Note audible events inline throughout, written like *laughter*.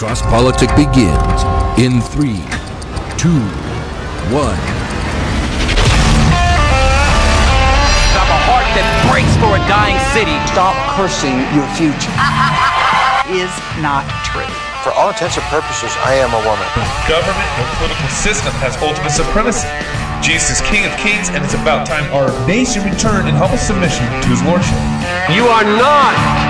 Cross Politic begins in three, two, one. I've a heart that breaks for a dying city. Stop cursing your future. *laughs* Is not true. For all intents and purposes, I am a woman. The Government and political system has ultimate supremacy. Jesus is King of Kings, and it's about time our nation return in humble submission to his lordship. You are not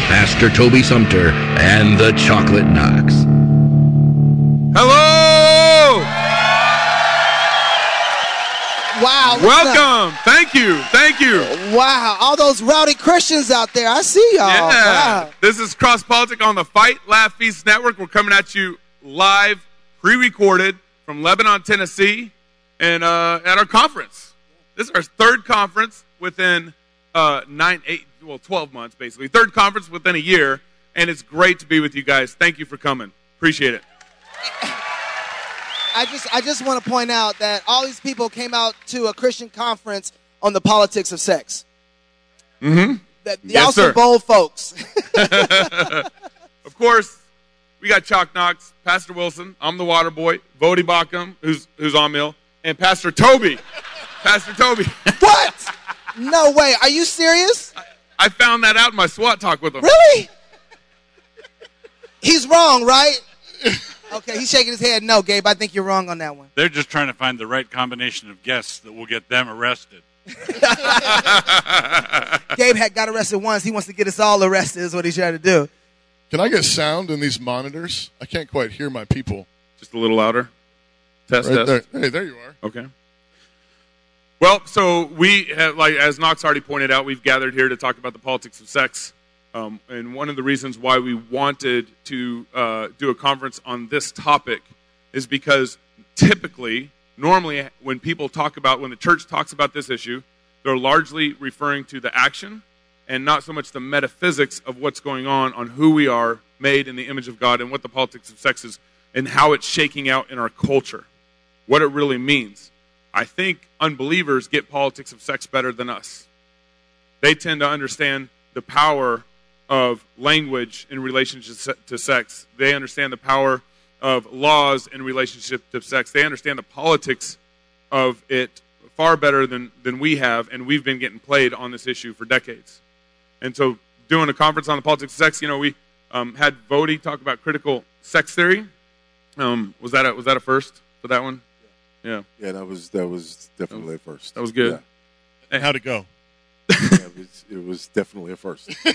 Pastor Toby Sumpter, and the Chocolate Knox. Hello! Wow. what's Welcome. Thank you. Thank you. Wow. All those rowdy Christians out there. I see y'all. Yeah. Wow. This is Cross Politic on the Fight Laugh Feast Network. We're coming at you live, pre-recorded from Lebanon, Tennessee, and uh, at our conference. This is our third conference within uh, nine, eight, well, twelve months basically. Third conference within a year, and it's great to be with you guys. Thank you for coming. Appreciate it. I just I just want to point out that all these people came out to a Christian conference on the politics of sex. Mm-hmm. That y'all Yes, sir. bold folks. *laughs* Of course, we got Chalk Knox, Pastor Wilson. I'm the water boy. Voddie Baucham, who's who's on mill, and Pastor Toby. *laughs* Pastor Toby. what? No way. Are you serious? I found that out in my SWAT talk with him. Really? *laughs* He's wrong, right? Okay, he's shaking his head. No, Gabe, I think you're wrong on that one. They're just trying to find the right combination of guests that will get them arrested. *laughs* Gabe had got arrested once. He wants to get us all arrested. Is what he's trying to do. Can I get sound in these monitors? I can't quite hear my people. Just a little louder. Test, Right test. there. Hey, there you are. Okay. Well, so we have, like as Knox already pointed out, we've gathered here to talk about the politics of sex. Um, and one of the reasons why we wanted to uh, do a conference on this topic is because typically, normally, when people talk about, when the church talks about this issue, they're largely referring to the action and not so much the metaphysics of what's going on on who we are made in the image of God and what the politics of sex is and how it's shaking out in our culture, what it really means. I think unbelievers get politics of sex better than us. They tend to understand the power of language in relationship to sex. They understand the power of laws in relationship to sex. They understand the politics of it far better than, than we have, and we've been getting played on this issue for decades. And so, doing a conference on the politics of sex, you know, we um, had Voddie talk about critical sex theory. Um, was that a, was that a first for that one? Yeah, Yeah, that was that was definitely a first. that was good. And how'd it go? Yeah, it, was, it was definitely a first. *laughs*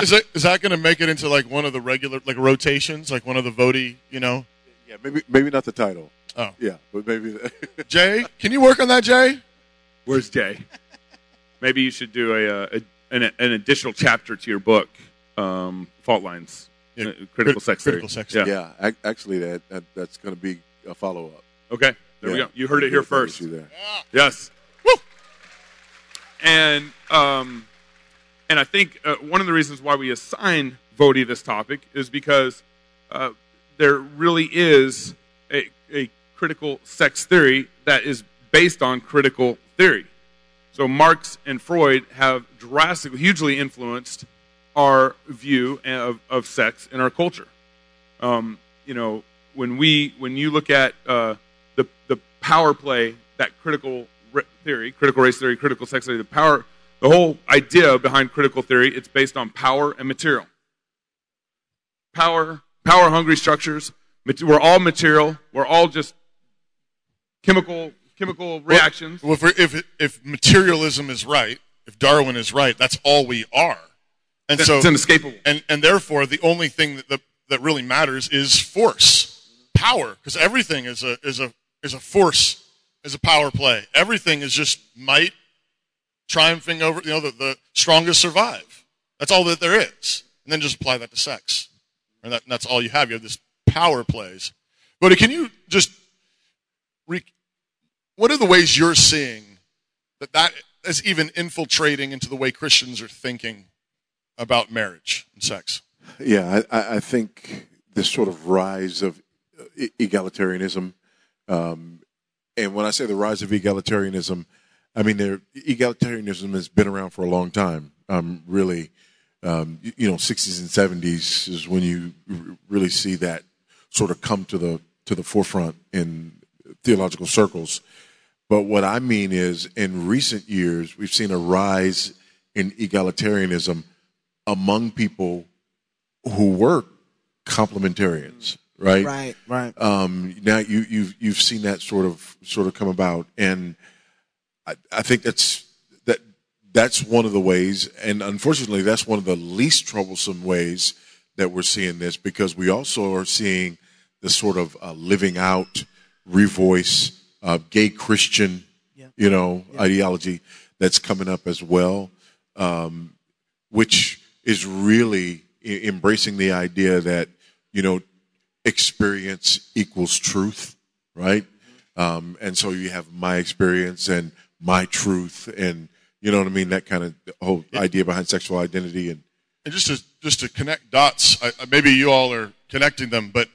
Is that, is that going to make it into like one of the regular like rotations, like one of the Voddie, you know? Yeah, maybe maybe not the title. Oh. Yeah, but maybe. *laughs* Jay, can you work on that, Jay? Where's Jay? Maybe you should do a, uh, a an, an additional chapter to your book, um, Fault Lines, Yeah, uh, critical crit- sex critical theory. sex Yeah. yeah, ac- actually, that, that that's going to be a follow up. Okay. There we go. You heard it here first. There. Yes. And um, and I think uh, one of the reasons why we assign Voddie this topic is because uh, there really is a, a critical sex theory that is based on critical theory. So Marx and Freud have drastically, hugely influenced our view of, of sex in our culture. Um, you know, when we when you look at uh, the the power play that critical theory, critical race theory, critical sex theory, the power, the whole idea behind critical theory, it's based on power and material. Power, power hungry structures. We're all material. We're all just chemical chemical reactions. Well, if, we're- if if materialism is right, if Darwin is right, that's all we are, and It's so inescapable. And and therefore, the only thing that that, that really matters is force, power, because everything is a is a is a force, is a power play. Everything is just might triumphing over. You know, the, the strongest survive. That's all that there is, and then just apply that to sex, and that, and that's all you have. You have this power plays. But can you just re- what are the ways you're seeing that that is even infiltrating into the way Christians are thinking about marriage and sex? Yeah, I, I think this sort of rise of egalitarianism, um, and when I say the rise of egalitarianism, I mean there, egalitarianism has been around for a long time. Um, really, um, you, you know, 60s and 70s is when you r- really see that sort of come to the to the forefront in theological circles. But what I mean is, in recent years, we've seen a rise in egalitarianism among people who were complementarians, right? Right, right. Um, now you, you've you've seen that sort of sort of come about, and I, I think that's that that's one of the ways, and unfortunately, that's one of the least troublesome ways that we're seeing this because we also are seeing the sort of uh, living out, revoice, uh, gay Christian, you know, ideology that's coming up as well, um, which is really embracing the idea that you know experience equals truth, right? Um, and so you have my experience and my truth, and you know what I mean. That kind of whole idea behind sexual identity and And just to just to connect dots, I, maybe you all are connecting them, but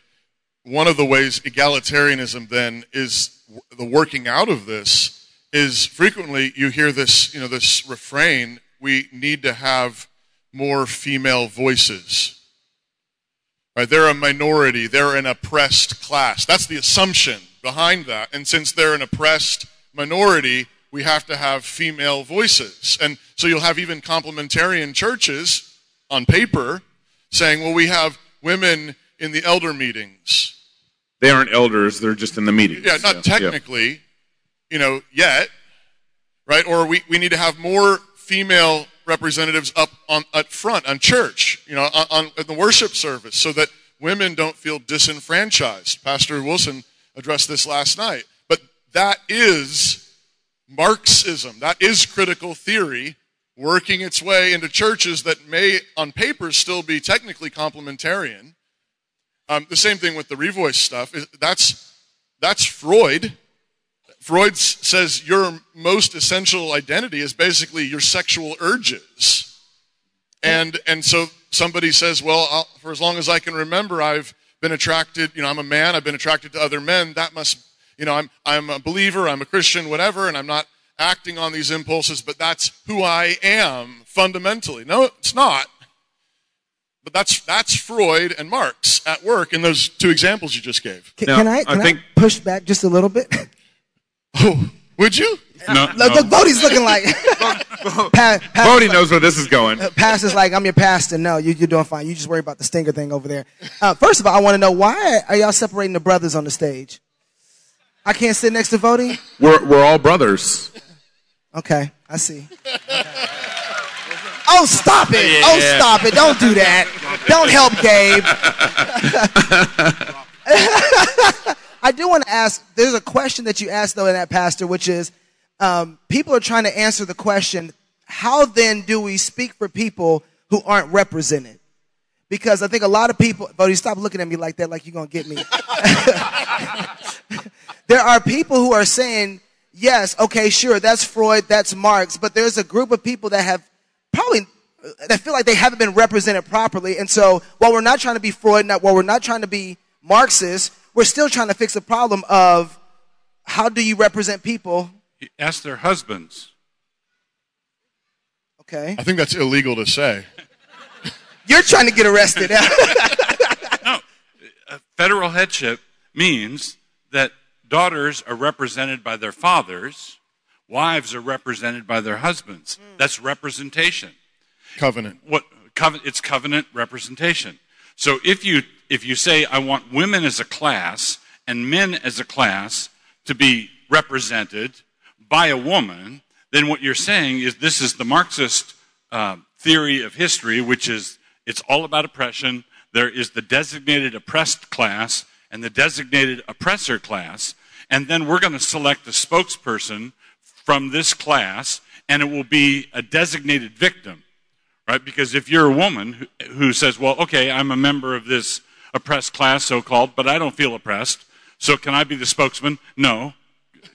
one of the ways egalitarianism then is the working out of this is frequently you hear this, you know, this refrain: we need to have more female voices. Right? They're a minority. They're an oppressed class. That's the assumption behind that. And since they're an oppressed minority, we have to have female voices. And so you'll have even complementarian churches on paper saying, well, we have women in the elder meetings. They aren't elders; they're just in the meetings. Yeah, not technically, you know, yet, right? Or we, we need to have more female representatives up on up front on church, you know, on, on in the worship service, so that women don't feel disenfranchised. Pastor Wilson addressed this last night, but that is Marxism. That is critical theory working its way into churches that may, on paper, still be technically complementarian. Um, the same thing with the revoice stuff. That's that's Freud. Freud says your most essential identity is basically your sexual urges, and and so somebody says, well, I'll, for as long as I can remember, I've been attracted. You know, I'm a man. I've been attracted to other men. That must, you know, I'm I'm a believer. I'm a Christian. Whatever, and I'm not acting on these impulses, but that's who I am fundamentally. No, it's not. But that's that's Freud and Marx at work in those two examples you just gave. Can, can I, can I, push back just a little bit? *laughs* Oh, would you? No, Look, look, Voddie's looking like. *laughs* *laughs* pa- Voddie knows where this is going. uh, pastor's like, I'm your pastor. No, you, you're doing fine. You just worry about the stinger thing over there. Uh, first of all, I want to know why are y'all separating the brothers on the stage? I can't sit next to Voddie? We're we're all brothers. Okay, I see. Oh, stop it. Oh, stop it. Don't do that. Don't help Gabe. *laughs* I do want to ask there's a question that you asked, though, in that, Pastor, which is um, people are trying to answer the question how then do we speak for people who aren't represented? Because I think a lot of people, Voddie, stop looking at me like that, like you're to get me. *laughs* there are people who are saying, yes, okay, sure, that's Freud, that's Marx, but there's a group of people that have probably that feel like they haven't been represented properly. And so while we're not trying to be Freud, not, while we're not trying to be Marxist, we're still trying to fix the problem of how do you represent people? Ask their husbands. Okay. I think that's illegal to say. *laughs* You're trying to get arrested. *laughs* No, federal headship means that daughters are represented by their fathers, wives are represented by their husbands. Hmm. That's representation. Covenant. What covenant? It's covenant representation. So if you if you say I want women as a class and men as a class to be represented by a woman, then what you're saying is this is the Marxist uh, theory of history, which is it's all about oppression. There is the designated oppressed class and the designated oppressor class, and then we're going to select a spokesperson from this class, and it will be a designated victim right? Because if you're a woman who, who says, well, okay, I'm a member of this oppressed class, so called, but I don't feel oppressed. So can I be the spokesman? No.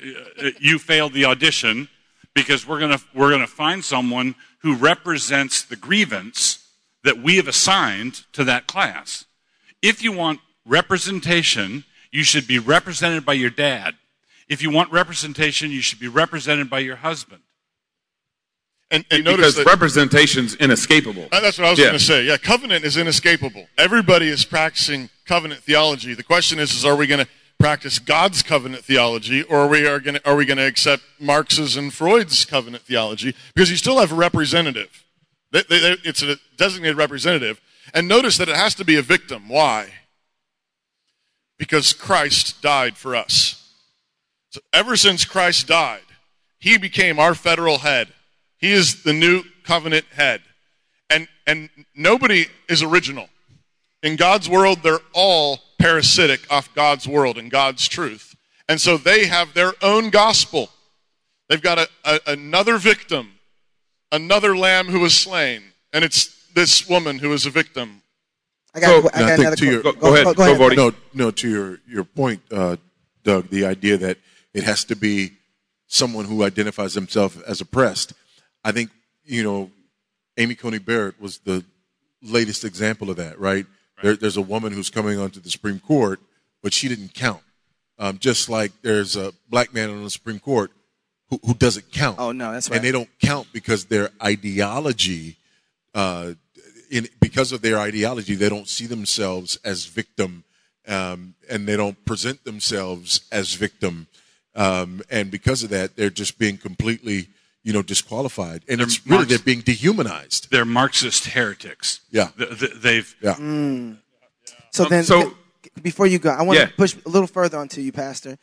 Uh, You failed the audition because we're going we're going to find someone who represents the grievance that we have assigned to that class. If you want representation, you should be represented by your dad. If you want representation, you should be represented by your husband. And, and because notice that, representation's inescapable. Uh, that's what I was Yeah. going to say. Yeah, covenant is inescapable. Everybody is practicing covenant theology. The question is, is are we going to practice God's covenant theology, or are we are going to, are we going to accept Marx's and Freud's covenant theology? Because you still have a representative. They, they, they- it's a designated representative. And notice that it has to be a victim. Why? Because Christ died for us. So ever since Christ died, he became our federal head. He is the new covenant head. And, and nobody is original. In God's world, they're all parasitic off God's world and God's truth. And so they have their own gospel. They've got a, a, another victim, another lamb who was slain. And it's this woman who is a victim. I got, I No, got think another to your, que- go, go, go ahead. No, no, to your, your point, uh, Doug, the idea that it has to be someone who identifies themselves as oppressed. I think, you know, Amy Coney Barrett was the latest example of that, right? There, there's a woman who's coming onto the Supreme Court, but she didn't count. Um, just like there's a black man on the Supreme Court who, who doesn't count. Oh, no, that's right. And they don't count because their ideology, uh, in, because of their ideology, they don't see themselves as victim, um, and they don't present themselves as victim, um, and because of that, they're just being completely, you know, disqualified, and They're it's really Marx- they're being dehumanized. They're Marxist heretics. Yeah. Th- th- They've Yeah. Mm. So Um, then, so- c- before you go, I want to Yeah. push a little further onto you, Pastor.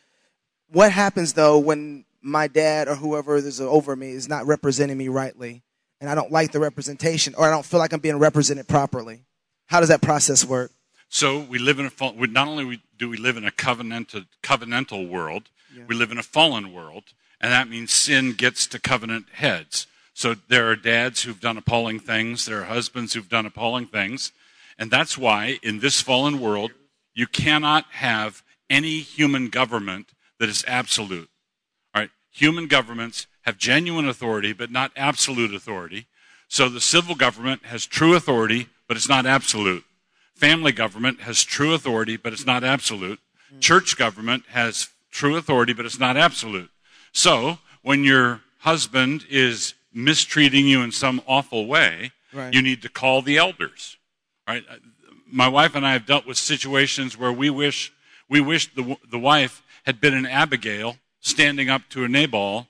What happens though when my dad or whoever is over me is not representing me rightly, and I don't like the representation, or I don't feel like I'm being represented properly? How does that process work? So we live in a fall, we, not only do we live in a covenantal, covenantal world, we live in a fallen world, and that means sin gets to covenant heads. So there are dads who've done appalling things, there are husbands who've done appalling things, and that's why in this fallen world you cannot have any human government that is absolute. All right, human governments have genuine authority, but not absolute authority. So the civil government has true authority, but it's not absolute. Family government has true authority, but it's not absolute. Mm. Church government has true authority, but it's not absolute. So when your husband is mistreating you in some awful way, Right. you need to call the elders. Right? My wife and I have dealt with situations where we wish we wish the the wife had been an Abigail standing up to a Nabal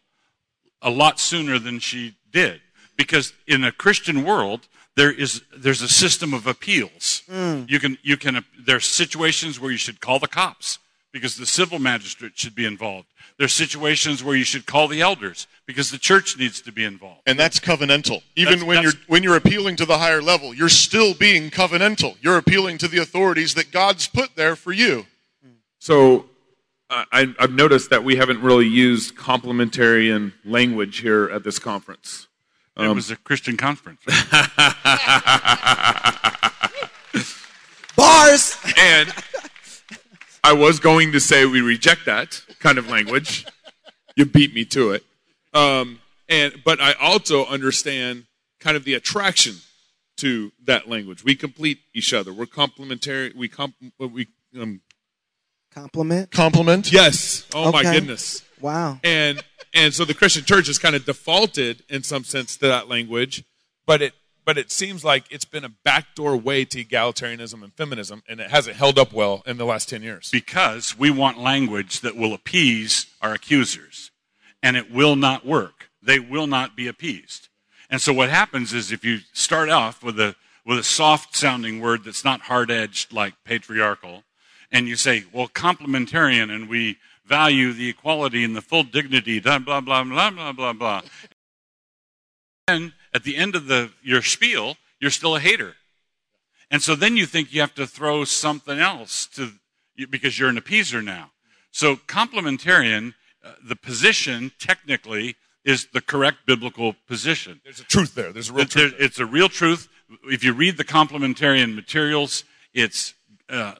a lot sooner than she did because in a Christian world there is there's a system of appeals. Mm. You can you can there's situations where you should call the cops because the civil magistrate should be involved. There's situations where you should call the elders because the church needs to be involved. And that's covenantal. Even That's- when that's- you're when you're appealing to the higher level, you're still being covenantal. You're appealing to the authorities that God's put there for you. So uh, I, I've noticed that we haven't really used complementarian language here at this conference. It was a Christian conference. *laughs* Bars. and I was going to say we reject that kind of language. You beat me to it. Um, and but I also understand kind of the attraction to that language. We complete each other. We're complementary. We comp, we um, Compliment. Compliment. Yes. Oh my goodness. Wow. And and so the Christian church has kind of defaulted in some sense to that language, but it but it seems like it's been a backdoor way to egalitarianism and feminism, and it hasn't held up well in the last ten years. because we want language that will appease our accusers. And it will not work. They will not be appeased. And so what happens is if you start off with a with a soft sounding word that's not hard edged like patriarchal, and you say, well, complementarian, and we value the equality and the full dignity, blah blah blah blah blah blah blah. And at the end of the your spiel, you're still a hater. And so then you think you have to throw something else to because you're an appeaser now. So complementarian, uh, the position technically is the correct biblical position. There's a truth there. There's a real There- truth. It's a real truth. If you read the complementarian materials, it's uh,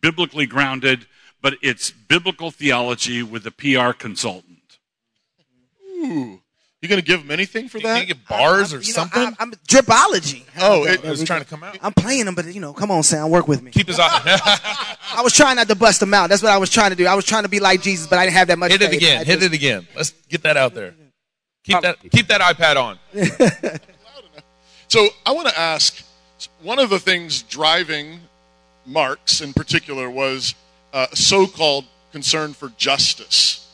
biblically grounded, but it's biblical theology with a PR consultant. Ooh. You going to give him anything for that? you get bars or You know, something? I'm, I'm dripology. Oh, it- I was trying to come out. I'm playing him, but you know, come on, Sam, work with me. Keep his eye. *laughs* I was trying not to bust him out. That's what I was trying to do. I was trying to be like Jesus, but I didn't have that much. Hit it faith. again. I Hit just- it again. Let's get that out there. Keep that. Keep that iPad on. *laughs* So I want to ask one of the things driving Marx in particular was uh, so called concern for justice.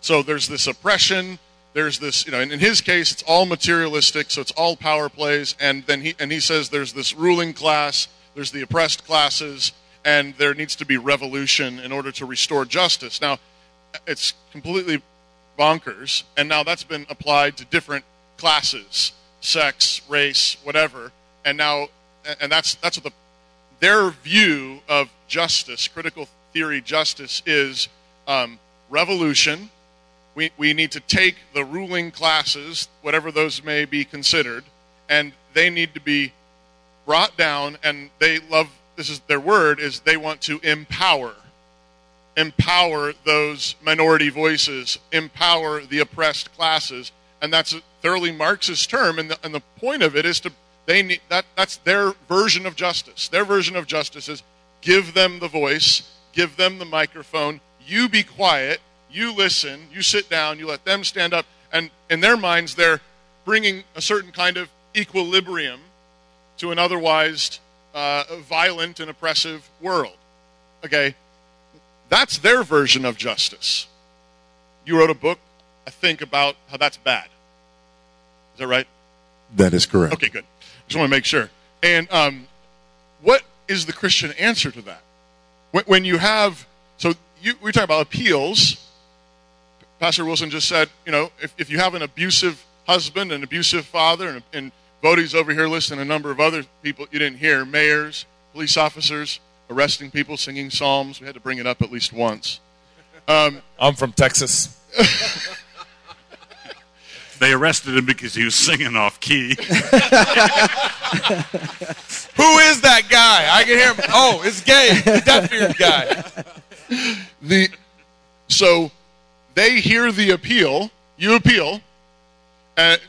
So there's this oppression. There's this, you know, in his case, it's all materialistic, so it's all power plays. And then he and he says there's this ruling class, there's the oppressed classes, and there needs to be revolution in order to restore justice. Now, it's completely bonkers, and now that's been applied to different classes, sex, race, whatever, and now, and that's that's what the their view of justice, critical theory justice, is um, revolution. We, we need to take the ruling classes, whatever those may be considered, and they need to be brought down. And they love this is their word is they want to empower, empower those minority voices, empower the oppressed classes, and that's a thoroughly Marxist term. And the, and the point of it is to they need that that's their version of justice. Their version of justice is give them the voice, give them the microphone. You be quiet. You listen. You sit down. You let them stand up. And in their minds, they're bringing a certain kind of equilibrium to an otherwise uh, violent and oppressive world. Okay, that's their version of justice. You wrote a book, I think, about how that's bad. Is that right? That is correct. Okay, good. Just want to make sure. And um, what is the Christian answer to that? When, when you have, so you, we talk about appeals. Pastor Wilson just said, you know, if, if you have an abusive husband, an abusive father, and, and Voddie's over here listing a number of other people you didn't hear mayors, police officers, arresting people, singing psalms. We had to bring it up at least once. Um, I'm from Texas. *laughs* They arrested him because he was singing off key. *laughs* Who is that guy? I can hear him. Oh, it's gay, the deaf-eared guy. the so they hear the appeal. You appeal,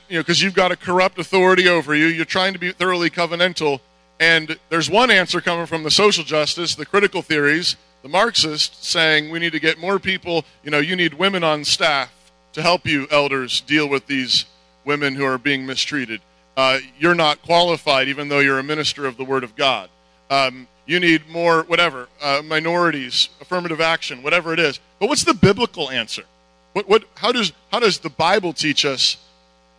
you know because you've got a corrupt authority over you. You're trying to be thoroughly covenantal, and there's one answer coming from the social justice, the critical theories, the Marxists saying we need to get more people. You know, you need women on staff to help you elders deal with these women who are being mistreated. Uh, you're not qualified, even though you're a minister of the Word of God. Um, you need more, whatever, uh, minorities, affirmative action, whatever it is. But what's the biblical answer? What, what, how, does, how does the Bible teach us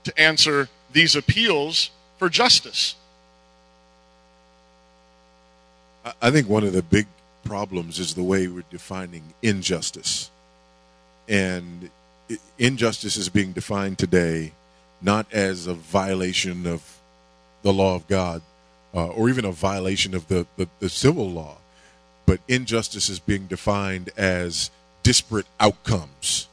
to answer these appeals for justice? I- think one of the big problems is the way we're defining injustice. And injustice is being defined today not as a violation of the law of God uh, or even a violation of the, the, the civil law, but injustice is being defined as disparate outcomes.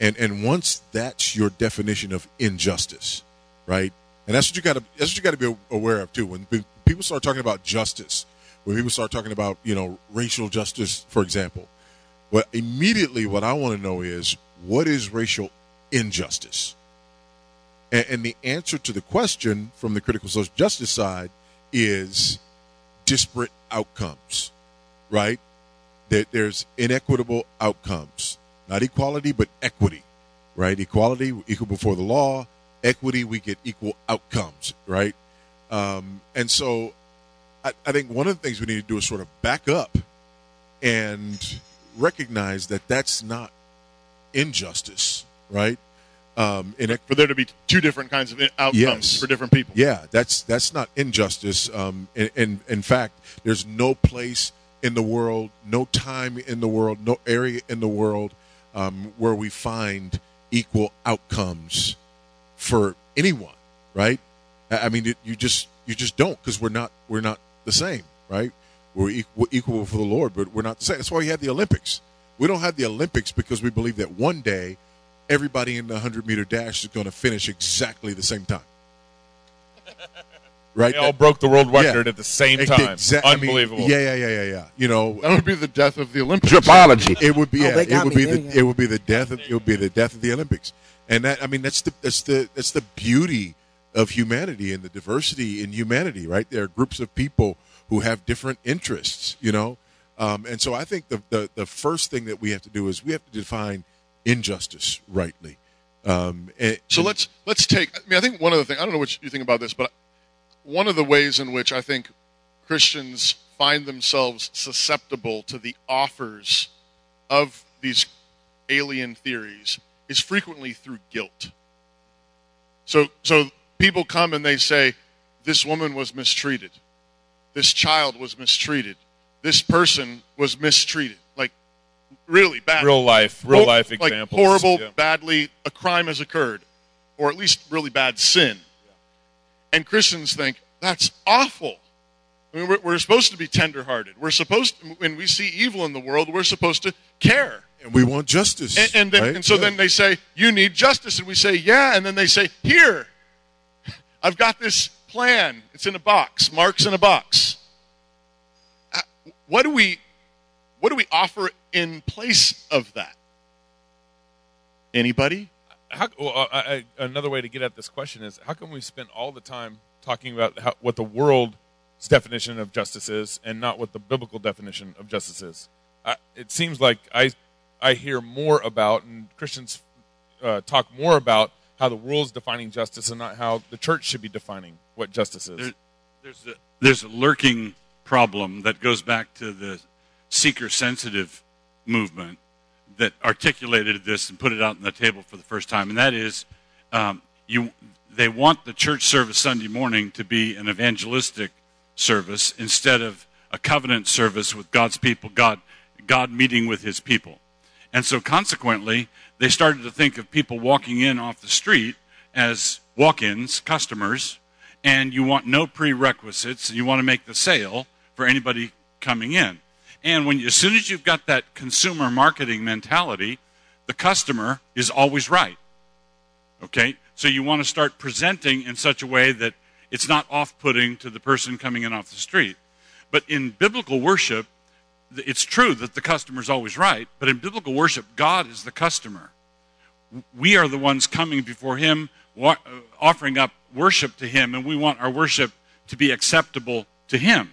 And, and once that's your definition of injustice, right? And that's what you got to that's what you got to be aware of too. When people start talking about justice, when people start talking about you know racial justice, for example, well, immediately what I want to know is what is racial injustice, and, and the answer to the question from the critical social justice side is disparate outcomes, right? That there's inequitable outcomes, not equality, but equity, right? Equality, equal before the law. Equity, we get equal outcomes, right? Um, and so I, I think one of the things we need to do is sort of back up and recognize that that's not injustice, right? Um, in For there to be two different kinds of outcomes Yes. for different people. yeah, that's that's not injustice. Um, in, in in fact, there's no place in the world, no time in the world, no area in the world um, where we find equal outcomes for anyone, right? I I mean, it, you just you just don't because we're not we're not the same, right? We're equal, equal for the Lord, but we're not the same. That's why we had the Olympics. We don't have the Olympics because we believe that one day everybody in the 100 meter dash is going to finish exactly the same time. right? They all That- broke the world Yeah. record at the same time. exa- I mean, Unbelievable. yeah, yeah, yeah, yeah, yeah. You know, That would be the death of the Olympics. It would be. Oh, Yeah, it would be There the. you. It would be the death of. It would be the death of the Olympics. And that. I mean, that's the. That's the. That's the beauty of humanity and the diversity in humanity. Right. There are groups of people who have different interests. You know. Um, and so I think the, the the first thing that we have to do is we have to define injustice rightly. Um, and, So let's let's take. I mean, I think one of the things I don't know what you think about this, but one of the ways in which I think Christians find themselves susceptible to the offers of these alien theories is frequently through guilt. So so people come and they say, "This woman was mistreated. This child was mistreated. This person was mistreated." Really bad. Real life, real life like examples. horrible, Yeah. badly, a crime has occurred, or at least really bad sin. And Christians think that's awful. I mean, we're, we're supposed to be tenderhearted. We're supposed, to, when we see evil in the world, we're supposed to care. and we want justice. And, and, then, right? and so Yeah. then they say, "You need justice," and we say, "Yeah." And then they say, "Here, I've got this plan. It's in a box. Marx in a box." Uh, What do we, what do we offer in place of that? Anybody? How, well, uh, I, I, another way to get at this question is how come we spend all the time talking about how, what the world's definition of justice is and not what the biblical definition of justice is? I, it seems like I, I hear more about, and Christians uh, talk more about how the world's defining justice and not how the church should be defining what justice is. There, there's a there's a lurking problem that goes back to the seeker sensitive movement that articulated this and put it out on the table for the first time, and that is um, you they want the church service Sunday morning to be an evangelistic service instead of a covenant service with God's people, God God meeting with His people. And so, consequently, they started to think of people walking in off the street as walk ins, customers, and you want no prerequisites, and you want to make the sale for anybody coming in. And when you, as soon as you've got that consumer marketing mentality, the customer is always right. Okay? So you want to start presenting in such a way that it's not off putting to the person coming in off the street. But in biblical worship, it's true that the customer is always right, but in biblical worship, God is the customer. We are the ones coming before Him, uh, offering up worship to Him, and we want our worship to be acceptable to Him.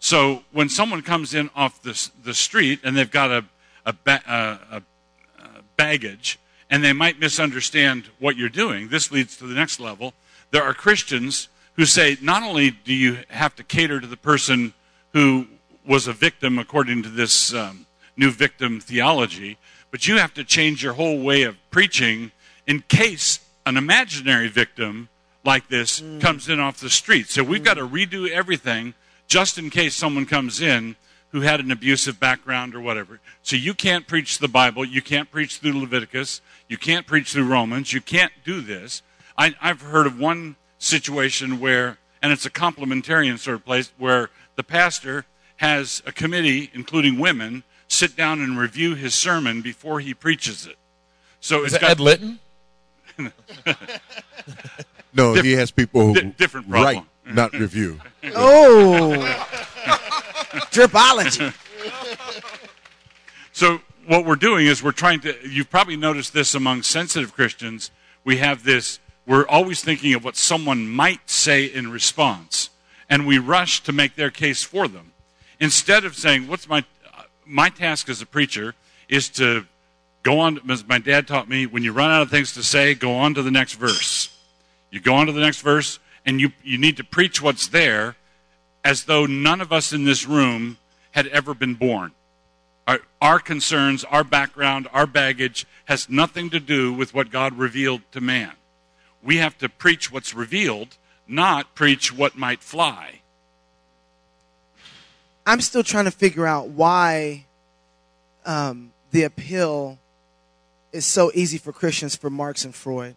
So when someone comes in off the, the street and they've got a, a, ba- a, a baggage and they might misunderstand what you're doing, this leads to the next level. There are Christians who say not only do you have to cater to the person who was a victim according to this um, new victim theology, but you have to change your whole way of preaching in case an imaginary victim like this comes in off the street. So we've got to redo everything just in case someone comes in who had an abusive background or whatever. So you can't preach the Bible. You can't preach through Leviticus. You can't preach through Romans. You can't do this. I, I've heard of one situation where, and it's a complementarian sort of place, where the pastor has a committee, including women, sit down and review his sermon before he preaches it. So Is it's it got Ed Litton? *laughs* No, he has people who Di- different problem. write, not review. *laughs* Oh, dripology. So what we're doing is we're trying to. You've probably noticed this among sensitive Christians. We have this. We're always thinking of what someone might say in response, and we rush to make their case for them, instead of saying, "What's my my task as a preacher is to go on." As my dad taught me, when you run out of things to say, go on to the next verse. You go on to the next verse, and you you need to preach what's there, as though none of us in this room had ever been born. Our, our concerns, our background, our baggage has nothing to do with what God revealed to man. We have to preach what's revealed, not preach what might fly. I'm still trying to figure out why um, the appeal is so easy for Christians for Marx and Freud.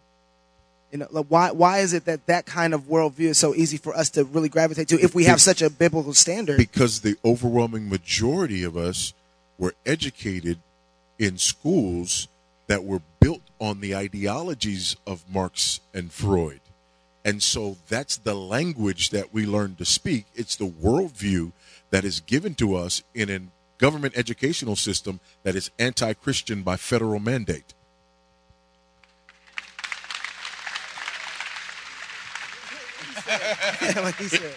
You know, like why why is it that that kind of worldview is so easy for us to really gravitate to if we have such a biblical standard? Because the overwhelming majority of us were educated in schools that were built on the ideologies of Marx and Freud. And so that's the language that we learn to speak. It's the worldview that is given to us in a government educational system that is anti Christian by federal mandate. *laughs* like he said.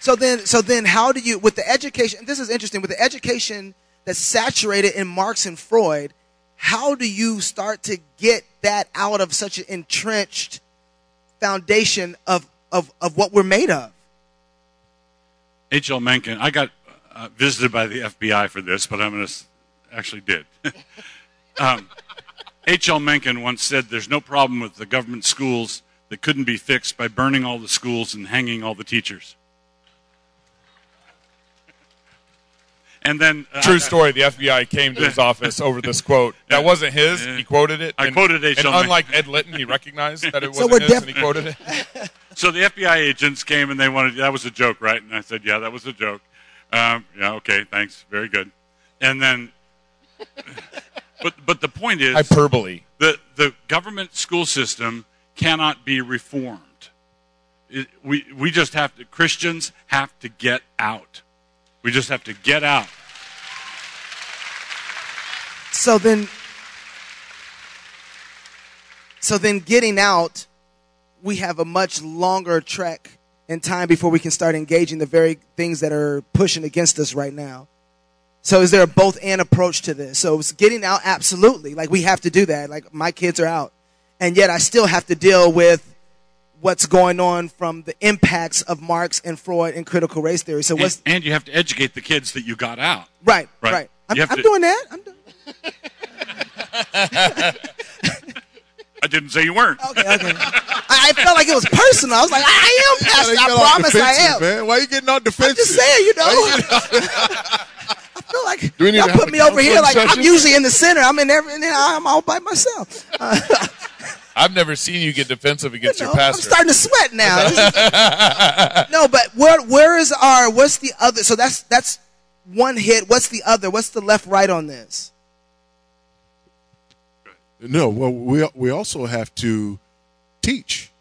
So then, so then, how do you, with the education? This is interesting. With the education that's saturated in Marx and Freud, how do you start to get that out of such an entrenched foundation of of, of what we're made of? H.L. Mencken, I got uh, visited by the FBI for this, but I'm going to actually did. *laughs* um, H.L. Mencken once said, "There's no problem with the government schools that couldn't be fixed by burning all the schools and hanging all the teachers." *laughs* And then uh, True story. The FBI came to his *laughs* office over this quote. That wasn't his. He quoted it. I and, quoted H. And unlike Ed Litton, he recognized that it *laughs* So wasn't we're his, def- and he quoted it. So the FBI agents came and they wanted that was a joke, right? And I said, yeah, that was a joke. Um, yeah, okay, thanks, very good. And then, but but the point is, Hyperbole. the the government school system cannot be reformed. It, we we just have to Christians have to get out. We just have to get out. So then, so then, getting out, we have a much longer trek in time before we can start engaging the very things that are pushing against us right now. So, is there a both and approach to this? So, it's getting out, absolutely. Like we have to do that. Like my kids are out, and yet I still have to deal with what's going on from the impacts of Marx and Freud and critical race theory. So, And, what's and you have to educate the kids that you got out. right? Right. Right. I'm, I'm to- doing that. I'm doing. *laughs* I didn't say you weren't. Okay, okay. I, I felt like it was personal. I was like, I am pastor. I promise I am. Man. Why are you getting all defensive? Just saying, you know. *laughs* I feel like Do we y'all put me over here like counseling I'm usually in the center. I'm in every, and then I'm all by myself. Uh, *laughs* I've never seen you get defensive against you know, your pastor. I'm starting to sweat now. Is- *laughs* no, but where where is our? What's the other? So that's that's one hit. What's the other? What's the left right on this? No, well, we we also have to teach,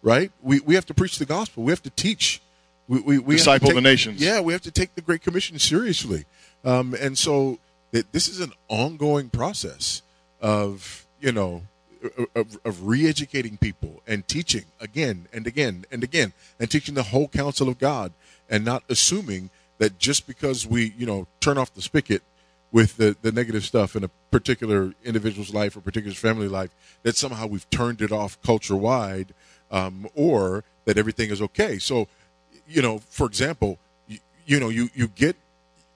right? We we have to preach the gospel. We have to teach. We, we, we Disciple take- the nations. Yeah, we have to take the Great Commission seriously, um, and so this is an ongoing process of you know of, of re-educating people and teaching again and again and again and teaching the whole counsel of God and not assuming that just because we you know turn off the spigot with the, the negative stuff in a particular individual's life or particular family life that somehow we've turned it off culture wide um, or that everything is okay. So you know for example you, you know you, you get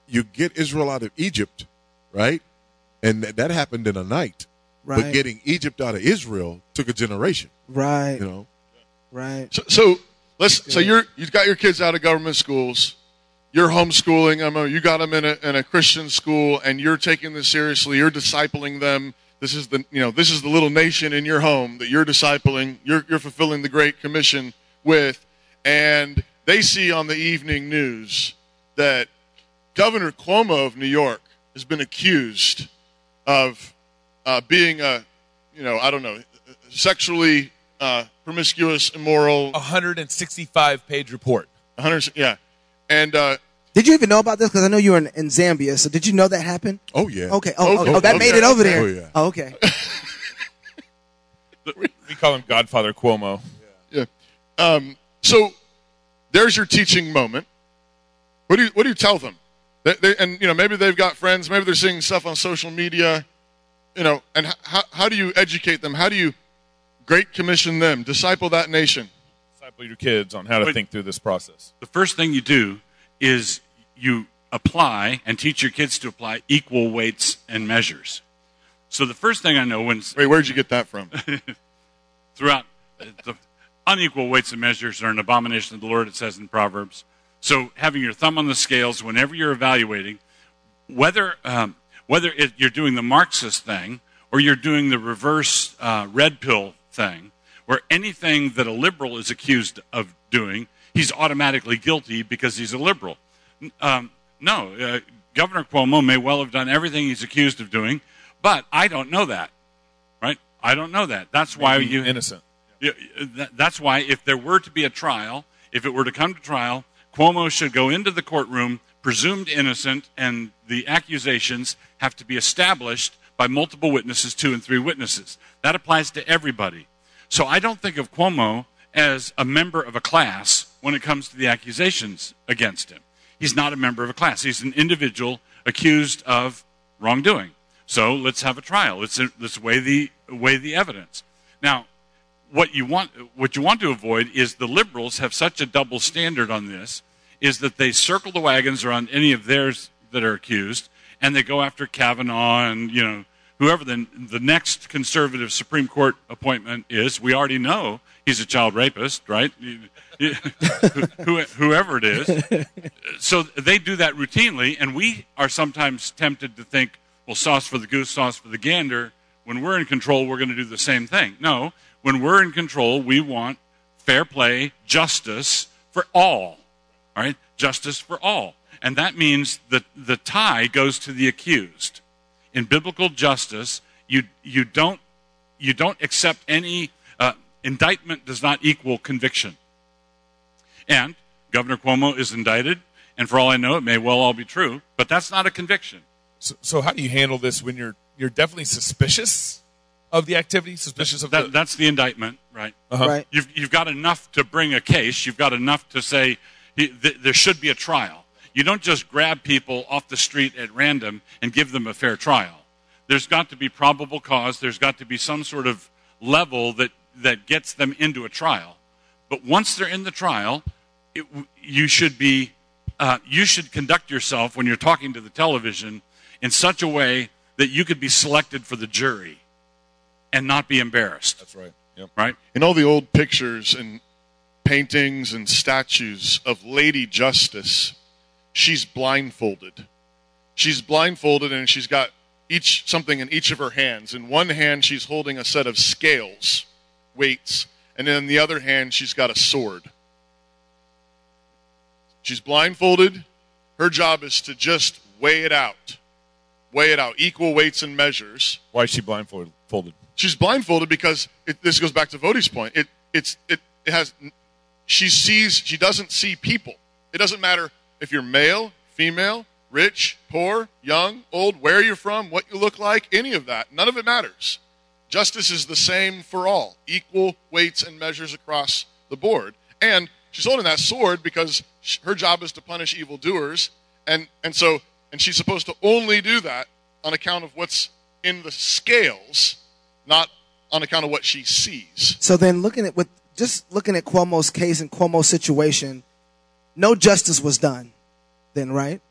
you get israel out of egypt right? And that, that happened in a night Right. but getting egypt out of israel took a generation Right. you know Right. So, so let's. So you're you've got your kids out of government schools. You're homeschooling them. or You got them in a in a Christian school, and you're taking this seriously. You're discipling them. This is the you know this is the little nation in your home that you're discipling. You're you're fulfilling the Great Commission with, and they see on the evening news that Governor Cuomo of New York has been accused of uh, being a you know I don't know sexually uh, promiscuous, immoral. 165 page report. 100, yeah. And uh, Did you even know about this? Because I know you were in, in Zambia. So did you know that happened? oh yeah Okay. Oh, Oh, oh, oh, that okay. made it over there. Oh, yeah. Oh, okay. *laughs* We call him Godfather Cuomo. yeah. Um, so there's your teaching moment. What do you what do you tell them? They, they, and you know maybe they've got friends. Maybe they're seeing stuff on social media. You know, and how how do you educate them? How do you Great Commission them? Disciple that nation. Disciple your kids on how to But- think through this process. The first thing you do is you apply and teach your kids to apply equal weights and measures. So the first thing I know when Wait, where'd you get that from? *laughs* throughout the unequal weights and measures are an abomination of the Lord, it says in Proverbs. So having your thumb on the scales whenever you're evaluating, whether um, whether it, you're doing the Marxist thing or you're doing the reverse uh, red pill thing, where anything that a liberal is accused of doing, he's automatically guilty because he's a liberal. Um, no, uh, Governor Cuomo may well have done everything he's accused of doing, but I don't know that, right? I don't know that. That's why Maybe you innocent. Yeah, that- That's why, if there were to be a trial, if it were to come to trial, Cuomo should go into the courtroom presumed innocent, and the accusations have to be established by multiple witnesses, two and three witnesses. That applies to everybody. So I don't think of Cuomo as a member of a class when it comes to the accusations against him. He's not a member of a class. He's an individual accused of wrongdoing. So let's have a trial. Let's, let's weigh the weigh the evidence. Now, what you want what you want to avoid is the liberals have such a double standard on this is that they circle the wagons around any of theirs that are accused and they go after Kavanaugh and you know whoever the the next conservative Supreme Court appointment is. We already know he's a child rapist right? *laughs* Whoever it is. So they do that routinely and we are sometimes tempted to think well sauce for the goose sauce for the gander. When we're in control we're going to do the same thing. No. When we're in control we want fair play justice for all all right justice for all and that means that the tie goes to the accused in biblical justice you you don't you don't accept any uh, indictment does not equal conviction and governor cuomo is indicted and for all i know it may well all be true but that's not a conviction So, so how do you handle this when you're you're definitely suspicious of the activity, suspicious of that, the that's the indictment, right? Uh-huh. Right. You've you've got enough to bring a case. You've got enough to say he, th- there should be a trial. You don't just grab people off the street at random and give them a fair trial. There's got to be probable cause. There's got to be some sort of level that that gets them into a trial. But once they're in the trial, it, you should be uh, you should conduct yourself when you're talking to the television in such a way that you could be selected for the jury and not be embarrassed. That's right. Yep. Right? In all the old pictures and paintings and statues of Lady Justice, she's blindfolded. She's blindfolded and she's got each something in each of her hands. In one hand she's holding a set of scales, weights, and in the other hand she's got a sword. She's blindfolded. Her job is to just weigh it out. Weigh it out, equal weights and measures. Why is she blindfolded? She's blindfolded because it, this goes back to Voddie's point. It it's it, it has she sees she doesn't see people. It doesn't matter if you're male, female, rich, poor, young, old, where you're from, what you look like, any of that. None of it matters. Justice is the same for all, equal weights and measures across the board. And she's holding that sword because her job is to punish evildoers, and and so and she's supposed to only do that on account of what's in the scales, not on account of what she sees. So then, looking at with just looking at Cuomo's case and Cuomo's situation, no justice was done. Then, right?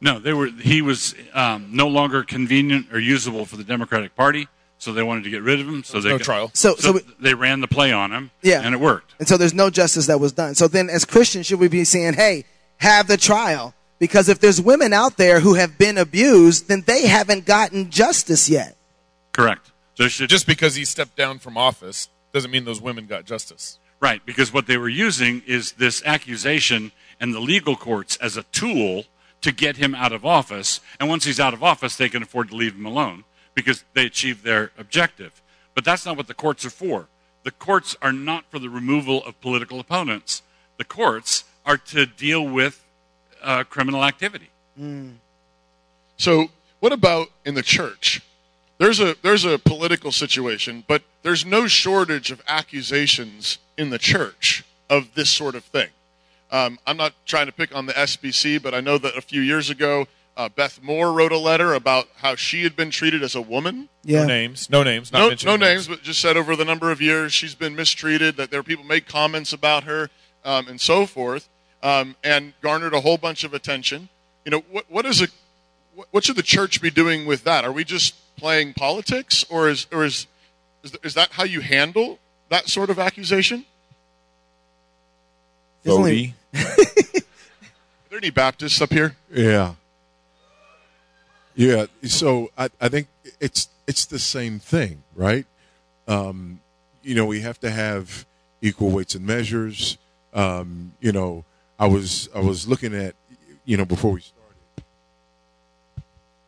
No, they were. He was um, no longer convenient or usable for the Democratic Party, so they wanted to get rid of him. So they no got- trial. So- so we- they ran the play on him. Yeah. and it worked. And so there's no justice that was done. So then, as Christians, should we be saying, "Hey, have the trial"? Because if there's women out there who have been abused, then they haven't gotten justice yet. Correct. So should, Just because he stepped down from office doesn't mean those women got justice. right, because what they were using is this accusation and the legal courts as a tool to get him out of office. And once he's out of office, they can afford to leave him alone because they achieved their objective. But that's not what the courts are for. The courts are not for the removal of political opponents. The courts are to deal with uh, criminal activity. So, what about in the church? There's a there's a political situation, but there's no shortage of accusations in the church of this sort of thing. Um, I'm not trying to pick on the SBC, but I know that a few years ago, uh, Beth Moore wrote a letter about how she had been treated as a woman. Yeah. No names. No names. Not No, mentioning no names, but just said over the number of years she's been mistreated. That there are people made comments about her um, and so forth, um, and garnered a whole bunch of attention. You know, what what is a what, what should the church be doing with that? Are we just playing politics, or is or is is, is that how you handle that sort of accusation? There's only- Voddie. *laughs* Are there any Baptists up here? Yeah. Yeah. So I, I think it's it's the same thing, right? Um, you know, we have to have equal weights and measures. Um, you know, I was I was looking at you know before we started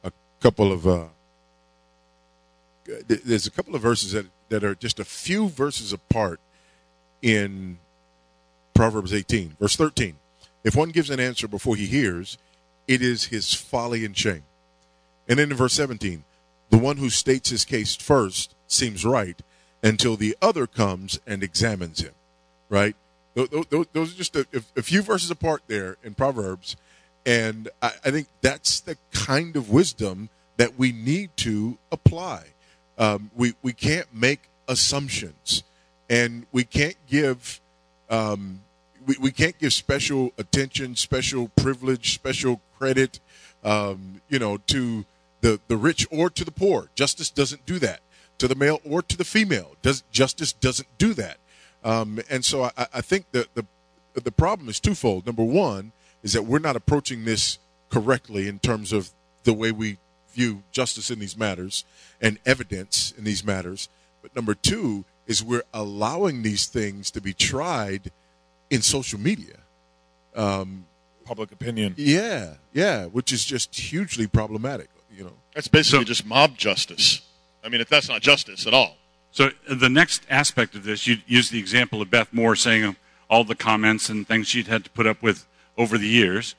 a couple of uh, th- there's a couple of verses that that are just a few verses apart in Proverbs 18, verse 13. If one gives an answer before he hears, it is his folly and shame. And then in verse 17, the one who states his case first seems right until the other comes and examines him, right? Those, are just a, few verses apart there in Proverbs. And I, think that's the kind of wisdom that we need to apply. Um, we, we can't make assumptions and we can't give um, we, we can't give special attention, special privilege, special credit, um, you know, to the, the rich or to the poor. Justice doesn't do that. To the male or to the female, does justice doesn't do that. Um, and so I, I think that the the problem is twofold. Number one is that we're not approaching this correctly in terms of the way we view justice in these matters and evidence in these matters. But number two is we're allowing these things to be tried in social media. Um, Public opinion. Yeah, yeah, which is just hugely problematic. You know, that's basically so, just mob justice. I mean, if that's not justice at all. So uh, the next aspect of this, you use the example of Beth Moore saying um, all the comments and things she'd had to put up with over the years.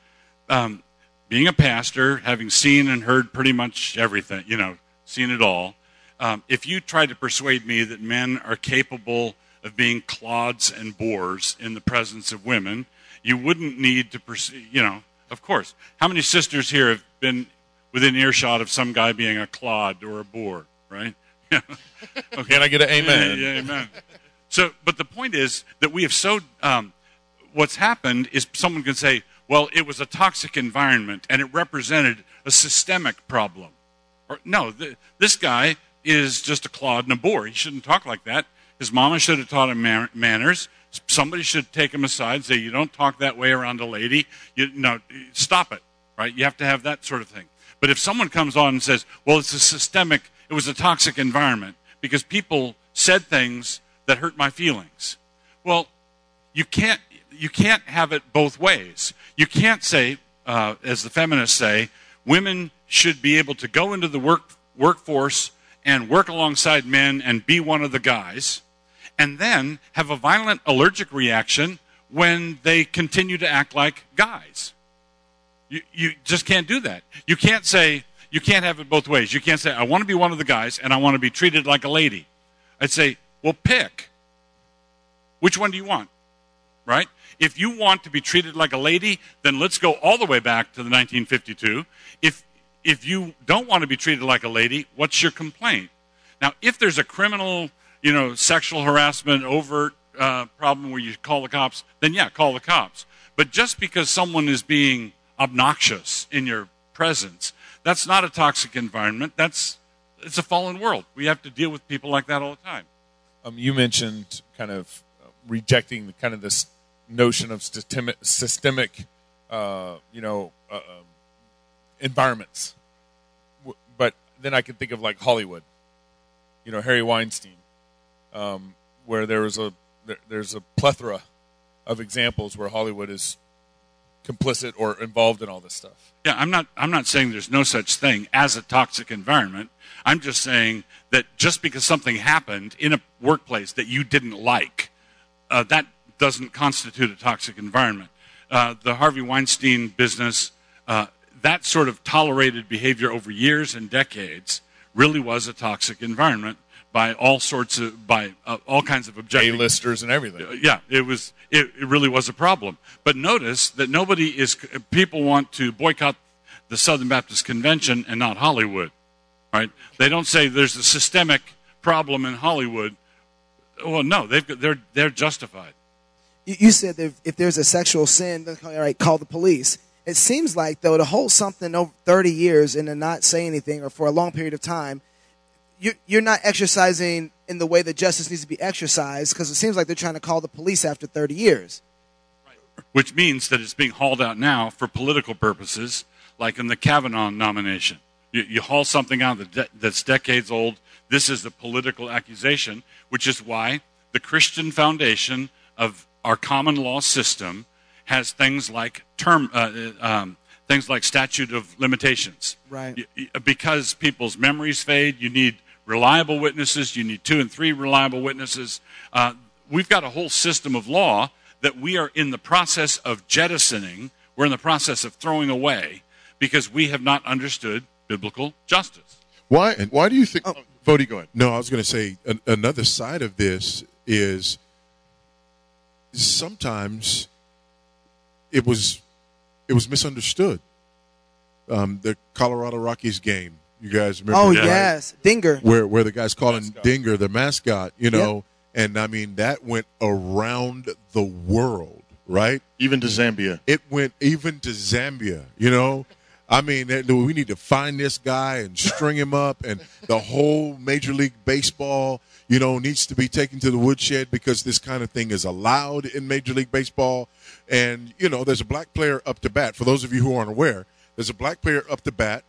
Um, being a pastor, having seen and heard pretty much everything, you know, seen it all. Um, if you try to persuade me that men are capable of being clods and bores in the presence of women, you wouldn't need to pursue, you know, of course. How many sisters here have been within earshot of some guy being a clod or a bore, right? *laughs* okay. Can I get an amen? Yeah, yeah, amen. So, but the point is that we have so, um, what's happened is someone can say, well, it was a toxic environment and it represented a systemic problem. Or, no, th- this guy is just a clod and a bore. He shouldn't talk like that. His mama should have taught him man- manners. Somebody should take him aside and say, You don't talk that way around a lady. You know, stop it, right? You have to have that sort of thing. But if someone comes on and says, Well, it's a systemic, it was a toxic environment because people said things that hurt my feelings. Well, you can't, you can't have it both ways. You can't say, uh, as the feminists say, women should be able to go into the work, workforce and work alongside men and be one of the guys and then have a violent allergic reaction when they continue to act like guys. You, you just can't do that. You can't say, you can't have it both ways. You can't say, I want to be one of the guys and I want to be treated like a lady. I'd say, well, pick. Which one do you want? Right? If you want to be treated like a lady, then let's go all the way back to the 1952. If, if you don't want to be treated like a lady, what's your complaint? Now, if there's a criminal you know, sexual harassment, overt uh, problem where you call the cops, then yeah, call the cops. But just because someone is being obnoxious in your presence, that's not a toxic environment. That's it's a fallen world. We have to deal with people like that all the time. Um, you mentioned kind of rejecting the, kind of this notion of systemic, systemic uh, you know, uh, um, environments. But then I can think of like Hollywood. You know, Harry Weinstein um, where there was a there, there's a plethora of examples where Hollywood is complicit or involved in all this stuff. Yeah, I'm not I'm not saying there's no such thing as a toxic environment. I'm just saying that just because something happened in a workplace that you didn't like, uh, that doesn't constitute a toxic environment. Uh, the Harvey Weinstein business, uh, that sort of tolerated behavior over years and decades, really was a toxic environment by all sorts of by uh, all kinds of objective listers and everything. Uh, yeah, it was it, it really was a problem. But notice that nobody is people want to boycott the Southern Baptist Convention and not Hollywood, right? They don't say there's a systemic problem in Hollywood. Well, no, they've they're they're justified. You said that if there's a sexual sin, all right, call the police. It seems like though to hold something over 30 years and to not say anything or for a long period of time you're not exercising in the way that justice needs to be exercised because it seems like they're trying to call the police after 30 years. Which means that it's being hauled out now for political purposes, like in the Kavanaugh nomination. You, you haul something out that's decades old. This is a political accusation, which is why the Christian foundation of our common law system has things like term, uh, uh um, things like statute of limitations. Right. Because people's memories fade, you need reliable witnesses. You need two and three reliable witnesses. Uh, we've got a whole system of law that we are in the process of jettisoning. We're in the process of throwing away because we have not understood biblical justice. Why? Why do you think? Oh, Voddie, go ahead. No, I was going to say an, another side of this is sometimes it was it was misunderstood. Um, the Colorado Rockies game, you guys remember? Oh that, yes, Dinger. Where where the guys calling mascot. Dinger the mascot, you know, yep. and I mean that went around the world, right? Even to Zambia. It went even to Zambia, you know. I mean, we need to find this guy and string him up, and the whole Major League Baseball, you know, needs to be taken to the woodshed because this kind of thing is allowed in Major League Baseball. And you know, there's a black player up to bat. For those of you who aren't aware, there's a black player up to bat.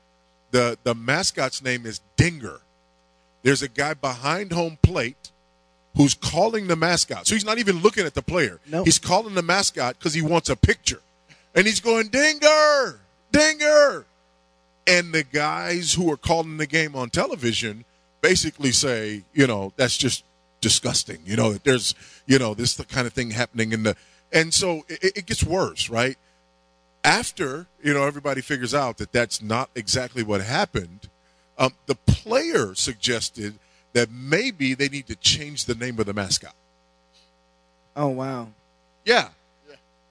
the The mascot's name is Dinger. There's a guy behind home plate who's calling the mascot. So he's not even looking at the player. Nope. He's calling the mascot because he wants a picture, and he's going Dinger dinger. And the guys who are calling the game on television basically say, you know, that's just disgusting. You know, that there's, you know, this the kind of thing happening in the, and so it, it gets worse, right? After, you know, everybody figures out that that's not exactly what happened, um, the player suggested that maybe they need to change the name of the mascot. Oh, wow. Yeah.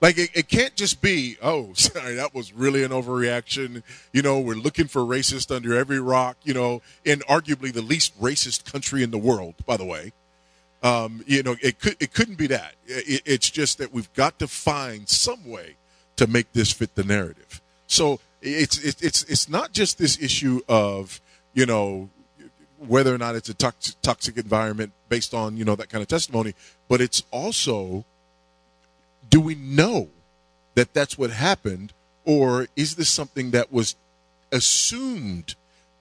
Like it, it can't just be, oh, *laughs* sorry, that was really an overreaction. You know, we're looking for racist under every rock. You know, in arguably the least racist country in the world, by the way. Um, you know, it could it couldn't be that. It, it's just that we've got to find some way to make this fit the narrative. So it's it's it's it's not just this issue of you know whether or not it's a toxic, toxic environment based on you know that kind of testimony, but it's also do we know that that's what happened, or is this something that was assumed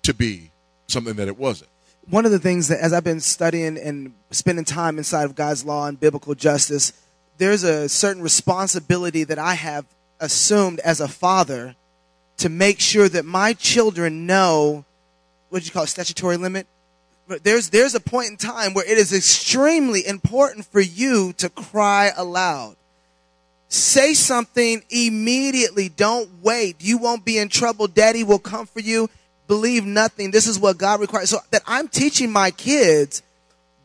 to be something that it wasn't? One of the things that, as I've been studying and spending time inside of God's law and biblical justice, there's a certain responsibility that I have assumed as a father to make sure that my children know what do you call it, statutory limit? There's there's a point in time where it is extremely important for you to cry aloud. Say something immediately. Don't wait. You won't be in trouble. Daddy will come for you. Believe nothing. This is what God requires. So that I'm teaching my kids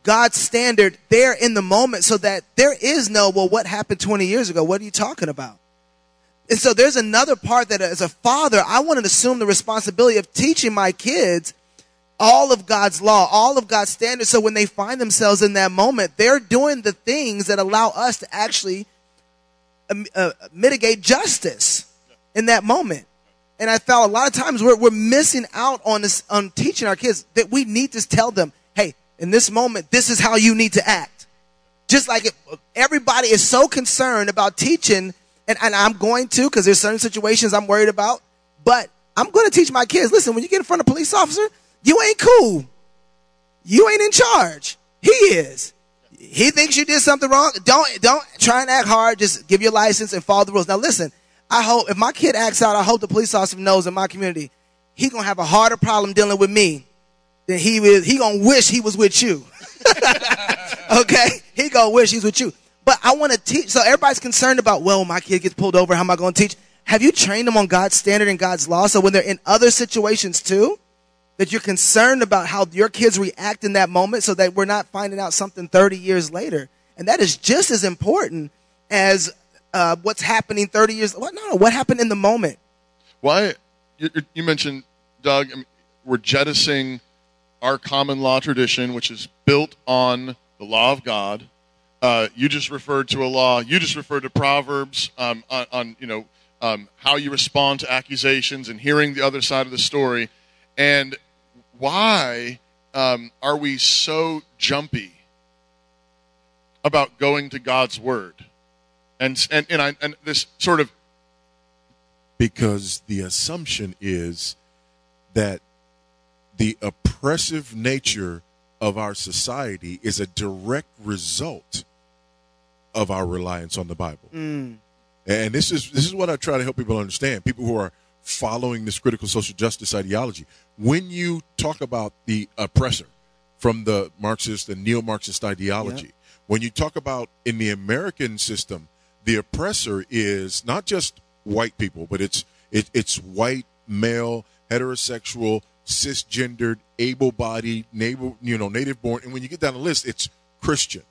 God's standard there in the moment so that there is no, well, what happened 20 years ago? What are you talking about? And so there's another part that as a father, I want to assume the responsibility of teaching my kids all of God's law, all of God's standards. So when they find themselves in that moment, they're doing the things that allow us to actually uh, mitigate justice in that moment. And I felt a lot of times we're, we're missing out on this, on teaching our kids that we need to tell them, hey, in this moment, this is how you need to act. Just like it, everybody is so concerned about teaching, and, and I'm going to, because there's certain situations I'm worried about, but I'm going to teach my kids, listen, when you get in front of a police officer, you ain't cool. You ain't in charge. He is he thinks you did something wrong, don't don't try and act hard. Just give your license and follow the rules. Now listen, I hope if my kid acts out, I hope the police officer knows in my community he gonna have a harder problem dealing with me than he will. He gonna wish he was with you. *laughs* okay, he gonna wish he's with you. But I want to teach. So everybody's concerned about, well, my kid gets pulled over. How am I to teach? Have you trained them on God's standard and God's law? So when they're in other situations too, that you're concerned about how your kids react in that moment so that we're not finding out something 30 years later. And that is just as important as uh, what's happening 30 years. No, no, what happened in the moment? Why? You, you mentioned, Doug, I mean, we're jettisoning our common law tradition, which is built on the law of God. Uh, you just referred to a law. You just referred to Proverbs um, on, on, you know, um, how you respond to accusations and hearing the other side of the story. And why um, are we so jumpy about going to God's word? And and and, I, and this sort of because the assumption is that the oppressive nature of our society is a direct result of our reliance on the Bible. Mm. And this is this is what I try to help people understand. People who are following this critical social justice ideology when you talk about the oppressor, from the Marxist and neo-Marxist ideology. Yep. When you talk about in the American system, the oppressor is not just white people, but it's it, it's white male heterosexual cisgendered able-bodied native you know native born and when you get down the list it's christian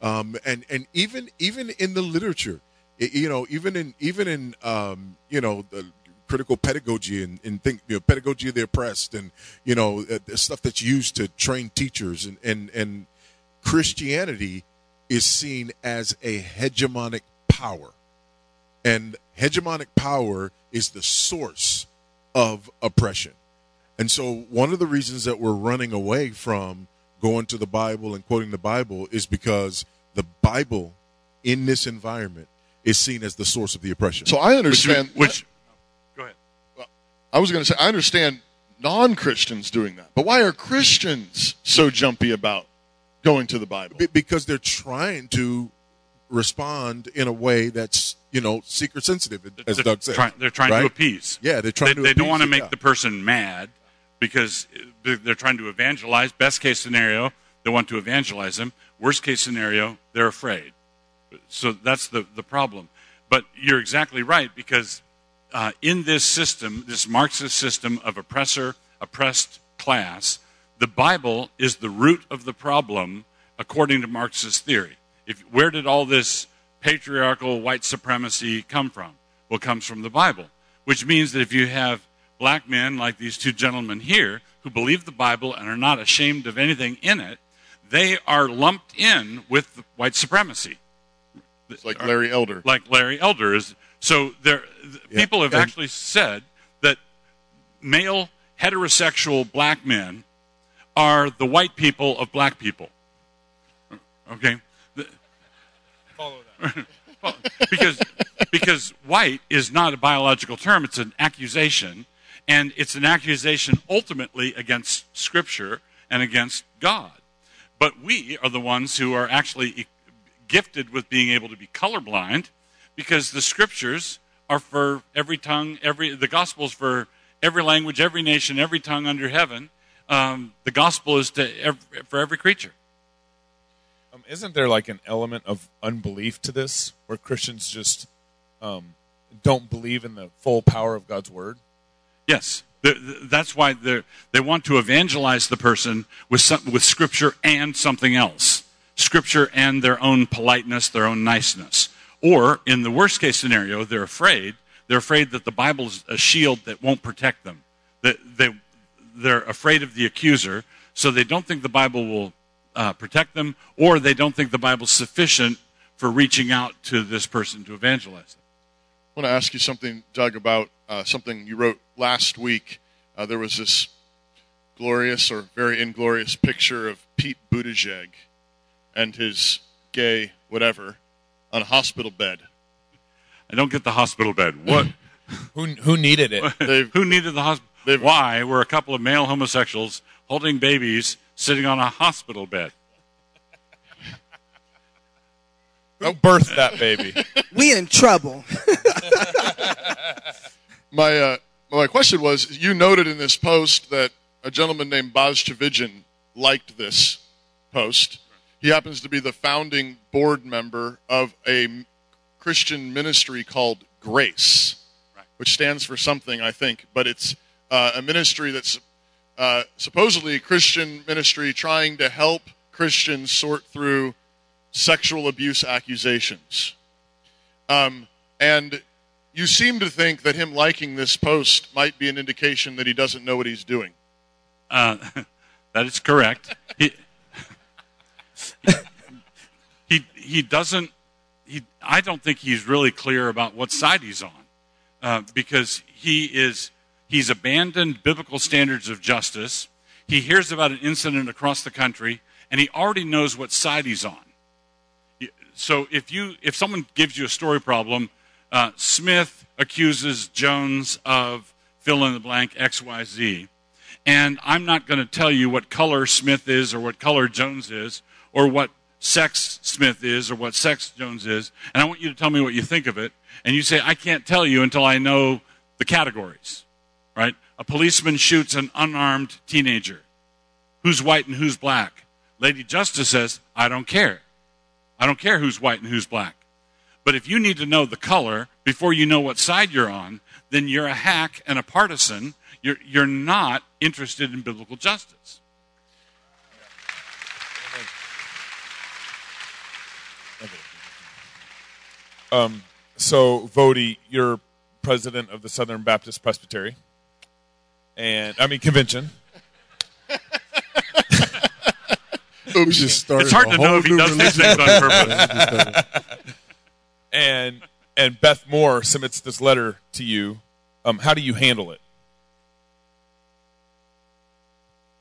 um, and and even even in the literature it, you know even in even in um, you know the critical pedagogy and, and think you know pedagogy of the oppressed and you know uh, the stuff that's used to train teachers and and and christianity is seen as a hegemonic power and hegemonic power is the source of oppression and so one of the reasons that we're running away from going to the bible and quoting the bible is because the bible in this environment is seen as the source of the oppression So I understand. Which. I was going to say I understand non-Christians doing that, but why are Christians so jumpy about going to the Bible? Be- because they're trying to respond in a way that's you know seeker sensitive as they're, doug said trying, they're trying right? to appease. yeah they're trying they, to they don't want to make yeah. the person mad because they're they're trying to evangelize. Best case scenario, they want to evangelize them. Worst case scenario, they're afraid. So that's the, the problem. But you're exactly right because uh, in this system, this Marxist system of oppressor, oppressed class, the Bible is the root of the problem according to Marxist theory. If, where did all this patriarchal white supremacy come from? Well, it comes from the Bible, which means that if you have black men like these two gentlemen here who believe the Bible and are not ashamed of anything in it, they are lumped in with white supremacy. It's like Larry Elder. Like Larry Elder is. So there, th- Yeah, people have and- actually said that male heterosexual black men are the white people of black people. Okay? Follow that. *laughs* because because white is not a biological term; it's an accusation, and it's an accusation ultimately against Scripture and against God. But we are the ones who are actually e- gifted with being able to be colorblind, because the Scriptures are for every tongue, every the Gospels for every language, every nation, every tongue under heaven. Um, the gospel is to ev- for every creature. Um, isn't there like an element of unbelief to this, where Christians just um, don't believe in the full power of God's word? Yes, The- the- that's why they they want to evangelize the person with some, with Scripture and something else, Scripture and their own politeness, their own niceness. Or in the worst case scenario, they're afraid. They're afraid that the Bible is a shield that won't protect them. That they they're afraid of the accuser, so they don't think the Bible will uh, protect them, or they don't think the Bible's sufficient for reaching out to this person to evangelize them. I want to ask you something, Doug, about uh, something you wrote last week. Uh, there was this glorious or very inglorious picture of Pete Buttigieg and his gay whatever on a hospital bed. I don't get the hospital bed. What? *laughs* Who who needed it? *laughs* Who needed the hospital? Why were a couple of male homosexuals holding babies sitting on a hospital bed? *laughs* Who birthed that baby? We in trouble. my uh, my question was: you noted in this post that a gentleman named Boz Tchividjian liked this post. He happens to be the founding board member of a Christian ministry called Grace, which stands for something, I think, but it's uh, a ministry that's uh, supposedly a Christian ministry trying to help Christians sort through sexual abuse accusations. Um, and you seem to think that him liking this post might be an indication that he doesn't know what he's doing. Uh, *laughs* that is correct. He, he, he doesn't, he, I don't think he's really clear about what side he's on uh, because he is, he's abandoned biblical standards of justice. He hears about an incident across the country and he already knows what side he's on. So if you, if someone gives you a story problem, uh, Smith accuses Jones of fill in the blank X, Y, Z and I'm not going to tell you what color Smith is or what color Jones is or what sex Smith is or what sex Jones is, and I want you to tell me what you think of it. And you say, I can't tell you until I know the categories, right? A policeman shoots an unarmed teenager, who's white and who's black. Lady Justice says, I don't care. I don't care who's white and who's black. But if you need to know the color before you know what side you're on, then you're a hack and a partisan. You're, you're not interested in biblical justice. Um, so, Voddie, you're president of the Southern Baptist Presbytery, and I mean convention. *laughs* We just started It's hard to know if he does these things on purpose. *laughs* and and Beth Moore submits this letter to you. Um, how do you handle it?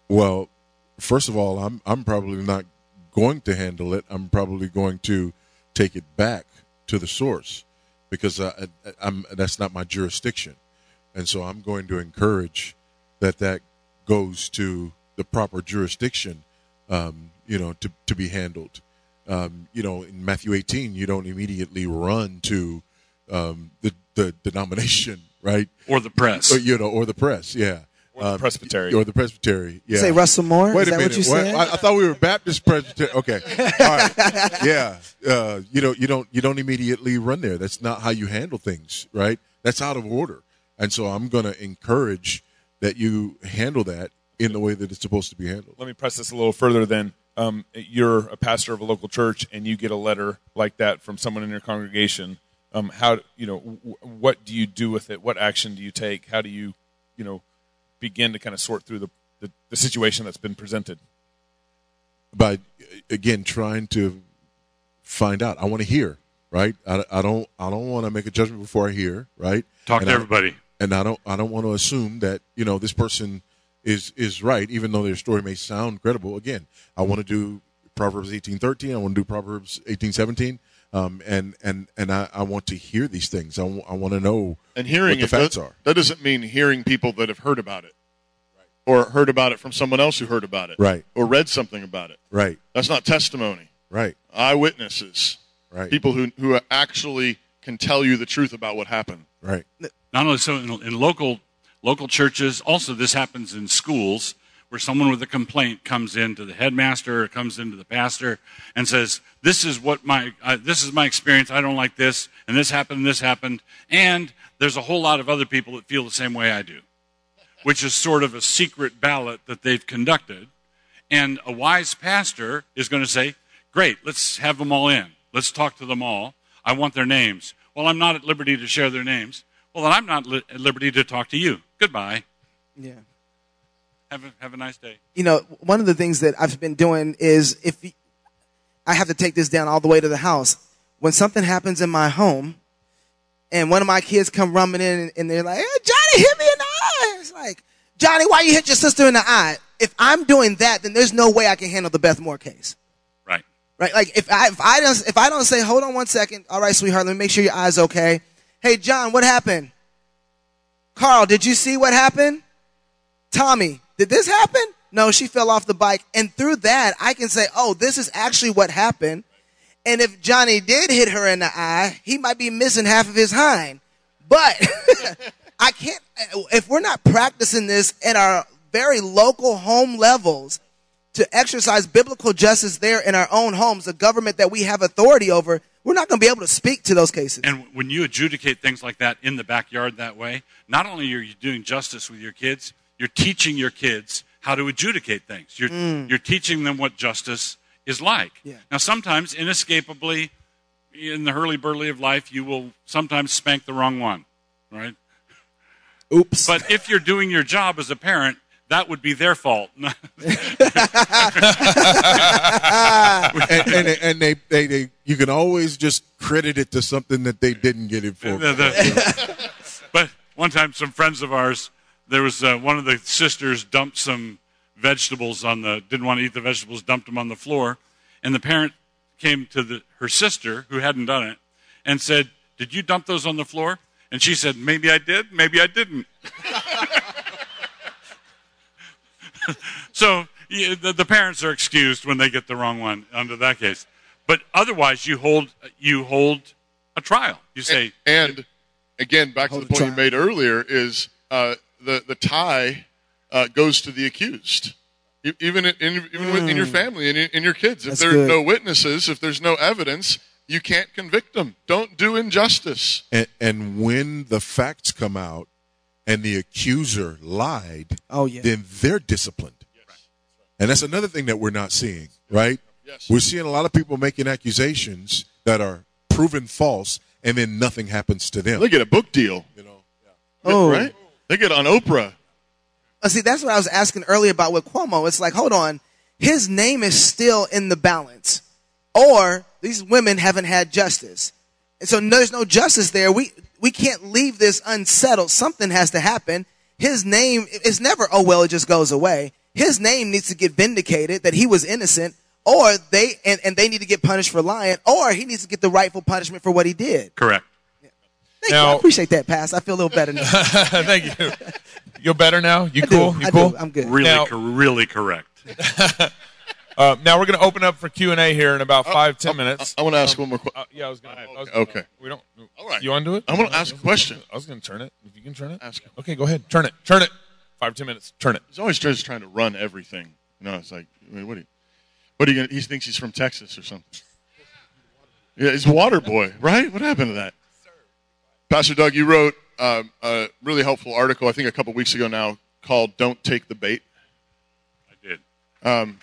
Well, first of all, I'm I'm probably not going to handle it. I'm probably going to take it back to the source because I, I'm that's not my jurisdiction, and so I'm going to encourage that that goes to the proper jurisdiction, um, you know, to to be handled. Um, you know, in Matthew 18, you don't immediately run to um, the the denomination, *laughs* right? Or the press. Or, you know, or the press, yeah. Or the Um, presbytery. Or the presbytery, yeah. Say Russell Moore? Wait Is a that minute. what you What? said? I, I thought we were Baptist Presbytery. Okay. All right. *laughs* Yeah. Uh, you know, you don't you don't immediately run there. That's not how you handle things, right? That's out of order. And so I'm going to encourage that you handle that in the way that it's supposed to be handled. Let me press this a little further. Then um, you're a pastor of a local church, and you get a letter like that from someone in your congregation. Um, how you know w- what do you do with it? What action do you take? How do you you know begin to kind of sort through the, the, the situation that's been presented? by again trying to find out. I want to hear, right? I, I don't I don't want to make a judgment before I hear, right? Talk And to I- everybody. and I don't I don't want to assume that you know this person is is right, even though their story may sound credible. Again, I want to do Proverbs eighteen thirteen. I want to do Proverbs eighteen seventeen. Um, and and and I, I want to hear these things. I want to know And hearing what the facts that, are. that doesn't mean hearing people that have heard about it, or heard about it from someone else who heard about it, Right. or read something about it. Right. That's not testimony. Right. Eyewitnesses. Right. People who who actually can tell you the truth about what happened. Right. Not only so in, in local local churches, also this happens in schools where someone with a complaint comes in to the headmaster or comes into the pastor and says, "This is what my uh, this is my experience. I don't like this, and this happened, and this happened, and there's a whole lot of other people that feel the same way I do," which is sort of a secret ballot that they've conducted. And a wise pastor is going to say, Great, let's have them all in. Let's talk to them all. I want their names. Well, I'm not at liberty to share their names. Well, then I'm not li- at liberty to talk to you. Goodbye. Yeah. Have a, have a nice day. you know, one of the things that I've been doing is if I have to take this down all the way to the house. When something happens in my home, and one of my kids come rumbling in and they're like, hey, "Johnny hit me in the eye," it's like, "Johnny, why you hit your sister in the eye?" If I'm doing that, then there's no way I can handle the Beth Moore case. Right. Right? Like if I if I don't if I don't say, "Hold on one second, all right, sweetheart, let me make sure your eye's okay." Hey, John, what happened? Carl, did you see what happened? Tommy, did this happen? No, she fell off the bike. And through that, I can say, oh, this is actually what happened. And if Johnny did hit her in the eye, he might be missing half of his hind. But *laughs* I can't, if we're not practicing this in our very local home levels to exercise biblical justice there in our own homes, the government that we have authority over, we're not going to be able to speak to those cases. And when you adjudicate things like that in the backyard that way, not only are you doing justice with your kids, you're teaching your kids how to adjudicate things. You're, Mm. you're teaching them what justice is like. Yeah. Now, sometimes, inescapably, in the hurly burly of life, you will sometimes spank the wrong one, right? Oops. But if you're doing your job as a parent, that would be their fault. *laughs* and, and, and they, they, they, you can always just credit it to something that they didn't get it for. The- *laughs* the- but one time, some friends of ours, there was uh, one of the sisters dumped some vegetables on the didn't want to eat the vegetables, dumped them on the floor, and the parent came to the, her sister who hadn't done it and said, "Did you dump those on the floor?" And she said, "Maybe I did, maybe I didn't." *laughs* so yeah, the, the parents are excused when they get the wrong one under that case. But otherwise, you hold you hold a trial. You say, And again, back to the the point you made earlier, is uh, the the tie uh, goes to the accused. Even in, in, even within your family and in, in your kids. If Mm. That's there are good. no witnesses, if there's no evidence, you can't convict them. Don't do injustice. And, and when the facts come out and the accuser lied, Oh, yeah. then they're disciplined. And that's another thing that we're not seeing, right? Yes. We're seeing a lot of people making accusations that are proven false, and then nothing happens to them. They get a book deal, You know, Oh. right? They get on Oprah. Uh, see, that's what I was asking earlier about with Cuomo. It's like, hold on, his name is still in the balance, or these women haven't had justice, and so no, there's no justice there. We we can't leave this unsettled. Something has to happen. His name is never. Oh well, it just goes away. His name needs to get vindicated that he was innocent, or they and, and they need to get punished for lying, or he needs to get the rightful punishment for what he did. Correct. Thank you. I appreciate that, Pass. I feel a little better now. *laughs* Thank you. You're better now. You I do. cool? You I cool? do. I'm good. Really, Now- cor- really correct. *laughs* Uh, now we're going to open up for Q and A here in about five ten minutes. I want to ask one more question. Uh, yeah, I was going to. Okay. We don't. All right. You want to do it? I want to ask a question. I was going to turn it. If you can turn it. Ask him. Okay, go ahead. Turn it. Turn it. Five ten minutes. Turn it. He's always just trying to run everything. You know, it's like, I mean, what do you, what are you gonna, he thinks he's from Texas or something. Yeah, he's water boy, right? What happened to that? Pastor Doug, you wrote um, a really helpful article, I think a couple weeks ago now, called "Don't Take the Bait." I did. Um,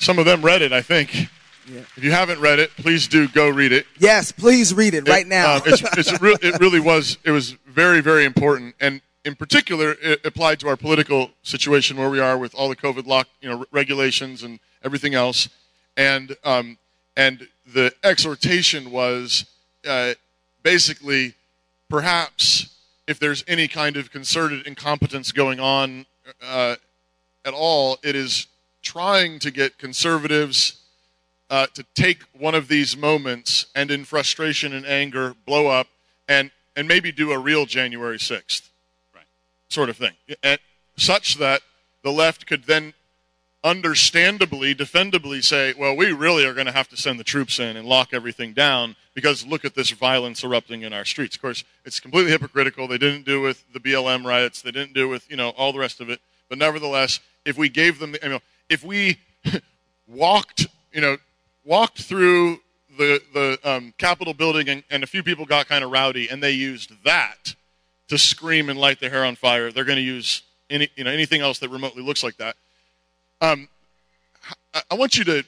some of them read it, I think. If you haven't read it, please do go read it. Yes, please read it right now. um, it's, it's a real, it really was. It was very, very important, and in particular, it applied to our political situation where we are with all the COVID lock, you know, regulations and everything else, and um, and the exhortation was uh, basically, perhaps if there's any kind of concerted incompetence going on uh, at all, it is trying to get conservatives uh, to take one of these moments and in frustration and anger blow up and and maybe do a real January 6th Right. sort of thing and such that the left could then understandably defendably say well we really are going to have to send the troops in and lock everything down because look at this violence erupting in our streets of course it's completely hypocritical they didn't do with the BLM riots they didn't do with you know all the rest of it but nevertheless if we gave them the, you know if we *laughs* walked you know walked through the the um, Capitol building and, and a few people got kind of rowdy and they used that to scream and light their hair on fire. They're going to use any you know anything else that remotely looks like that. Um, I, want you to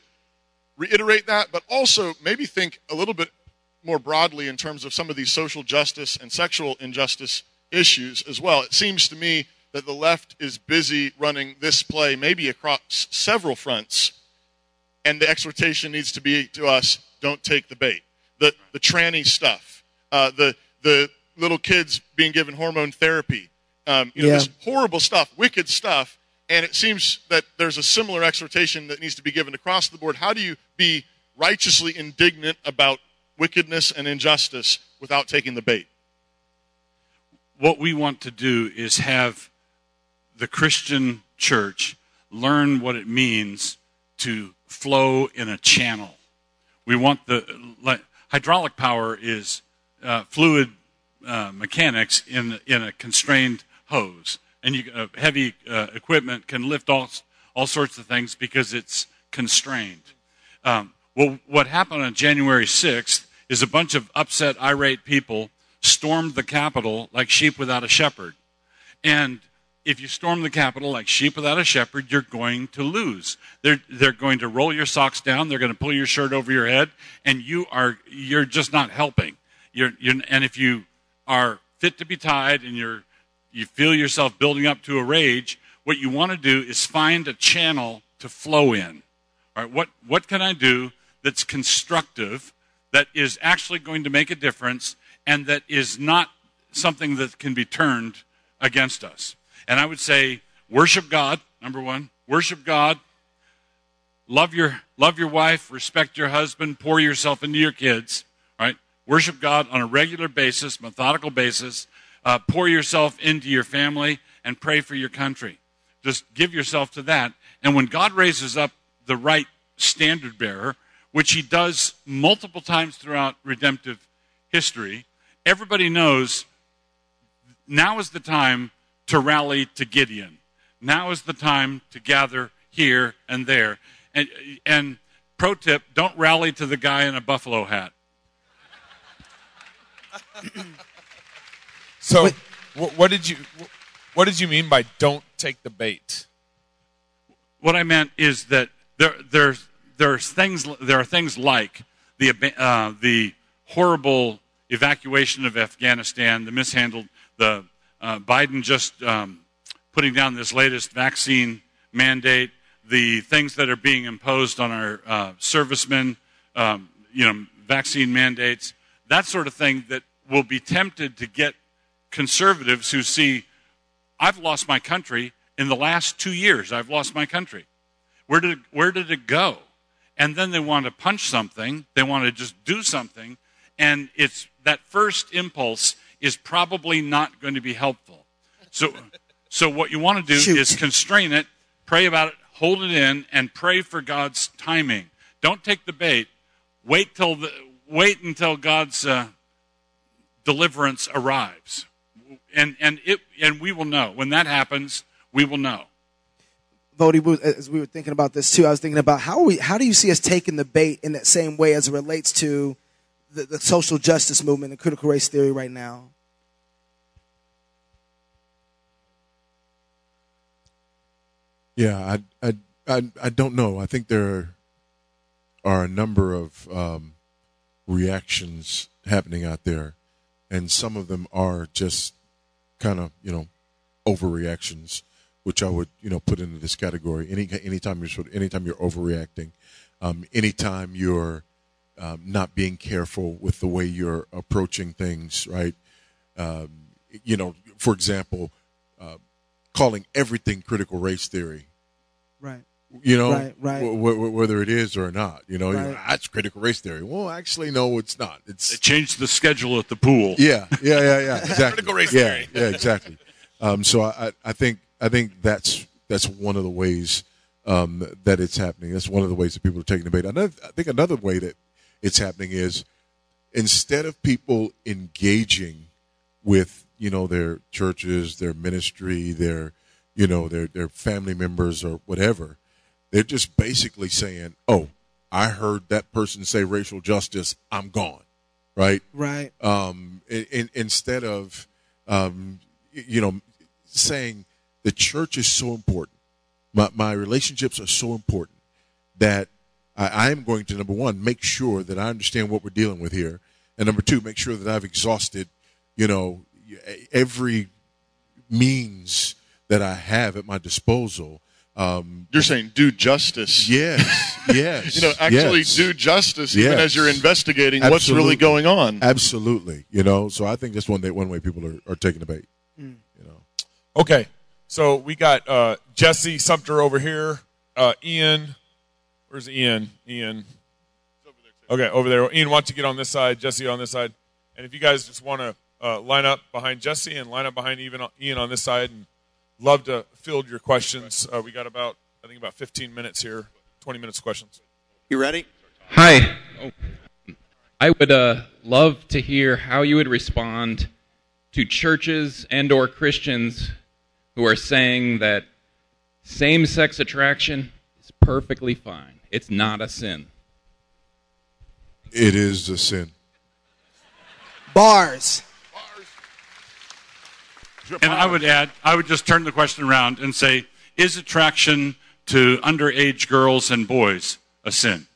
reiterate that, but also maybe think a little bit more broadly in terms of some of these social justice and sexual injustice issues as well. It seems to me that the left is busy running this play maybe across several fronts and the exhortation needs to be to us don't take the bait the the tranny stuff uh, the the little kids being given hormone therapy um, you know Yeah. this horrible stuff wicked stuff and it seems that there's a similar exhortation that needs to be given across the board. How do you be righteously indignant about wickedness and injustice without taking the bait? What we want to do is have the Christian church learn what it means to flow in a channel. We want the like, hydraulic power is uh, fluid uh, mechanics in in a constrained hose, and you, uh, heavy uh, equipment can lift all all sorts of things because it's constrained. Um, well, what happened on January 6th is a bunch of upset, irate people stormed the Capitol like sheep without a shepherd. And if you storm the Capitol like sheep without a shepherd, you're going to lose. They're, they're going to roll your socks down. They're going to pull your shirt over your head, and you are you're just not helping. You're, you're, and if you are fit to be tied and you're you feel yourself building up to a rage, what you want to do is find a channel to flow in. All right, what what can I do that's constructive, that is actually going to make a difference, and that is not something that can be turned against us? And I would say, worship God. Number one, worship God. Love your love your wife, respect your husband, pour yourself into your kids. All right, worship God on a regular basis, methodical basis. Uh, pour yourself into your family and pray for your country. Just give yourself to that. And when God raises up the right standard bearer, which he does multiple times throughout redemptive history, everybody knows now is the time to rally to Gideon. Now is the time to gather here and there. And, and pro tip don't rally to the guy in a buffalo hat. *laughs* So, wh- what did you what did you mean by don't take the bait? What I meant is that there, there's, there's things, there are things like the, uh, the horrible evacuation of Afghanistan, the mishandled, the uh, Biden just um, putting down this latest vaccine mandate, the things that are being imposed on our uh, servicemen, um, you know, vaccine mandates, that sort of thing that will be tempted to get conservatives who see, I've lost my country in the last two years. I've lost my country. Where did it, where did it go? And then they want to punch something. They want to just do something, and it's that first impulse is probably not going to be helpful. So, so what you want to do Shoot. is constrain it, pray about it, hold it in, and pray for God's timing. Don't take the bait. Wait till the wait until God's uh, deliverance arrives, and and it and we will know when that happens. We will know. Voddie, as we were thinking about this too, I was thinking about how we, how do you see us taking the bait in that same way as it relates to the, the social justice movement and critical race theory right now? Yeah, I, I, I, I don't know. I think there are a number of um, reactions happening out there, and some of them are just kind of you know overreactions, which I would you know put into this category. Any anytime you're sort of, anytime you're overreacting, um, anytime you're um, not being careful with the way you're approaching things, right? Um, you know, for example, uh, calling everything critical race theory Right. You know, Right, right. wh- wh- whether it is or not. You know, Right. that's critical race theory. Well, actually, no, it's not. It's They changed the schedule at the pool. yeah, yeah, yeah, yeah. *laughs* Exactly. Critical race yeah, theory. yeah, exactly. Um, so I, I- I think I think that's that's one of the ways um, that it's happening. That's one of the ways that people are taking the bait. Another, I think another way that it's happening is instead of people engaging with you know their churches, their ministry, their you know their their family members or whatever, they're just basically saying, "Oh, I heard that person say racial justice. I'm gone." Right? Right. um, in, in, instead of um, you know saying the church is so important my, my relationships are so important that I, I am going to number one make sure that i understand what we're dealing with here and number two make sure that i've exhausted you know every means that i have at my disposal um, You're saying do justice. yes *laughs* yes You know, actually yes. do justice even Yes. as you're investigating what's really going on. Absolutely, you know. So I think that's one day, one way people are, are taking the bait. You know, Okay, so we got uh, Jesse Sumpter over here. Uh, Ian, where's Ian? Ian. Okay, over there. Ian, why don't you get on this side? Jesse on this side. And if you guys just want to uh, line up behind Jesse and line up behind even Ian on this side, and love to field your questions. Uh, we got about I think about 15 minutes here, 20 minutes of questions. You ready? Hi. I would uh, love to hear how you would respond to churches and or Christians who are saying that same-sex attraction is perfectly fine. It's not a sin. it is a sin. Bars. And I would add, I would just turn the question around and say, is attraction to underage girls and boys a sin?